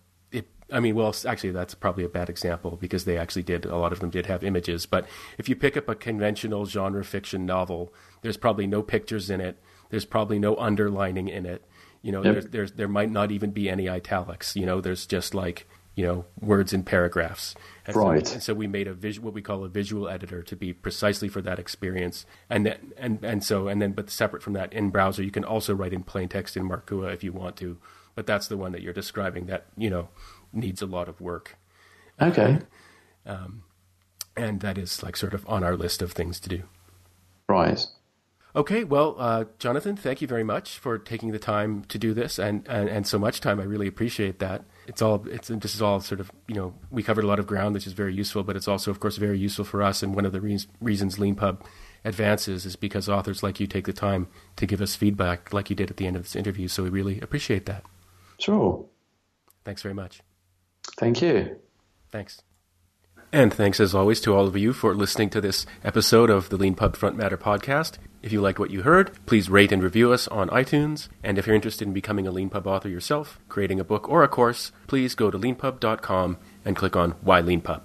I mean, well, actually, that's probably a bad example because they actually did, a lot of them did have images. But if you pick up a conventional genre fiction novel, there's probably no pictures in it. There's probably no underlining in it. You know, yep. there's, there's, there might not even be any italics. You know, there's just like, you know, words in paragraphs. And right. So, and so we made a visual, what we call a visual editor to be precisely for that experience. And then, and, and so, and then, but separate from that in browser, you can also write in plain text in Markua if you want to. But that's the one that you're describing that, you know, needs a lot of work. Okay. Um, and that is like sort of on our list of things to do. Right. Okay, well, uh, Jonathan, thank you very much for taking the time to do this and, and, and so much time. I really appreciate that. It's all it's this is all sort of you know we covered a lot of ground, which is very useful, but it's also of course very useful for us. And one of the re- reasons Leanpub advances is because authors like you take the time to give us feedback, like you did at the end of this interview. So we really appreciate that. Sure. Thanks very much. Thank you. Thanks. And thanks as always to all of you for listening to this episode of the Leanpub Front Matter podcast. If you liked what you heard, please rate and review us on iTunes. And if you're interested in becoming a LeanPub author yourself, creating a book or a course, please go to leanpub.com and click on Why LeanPub.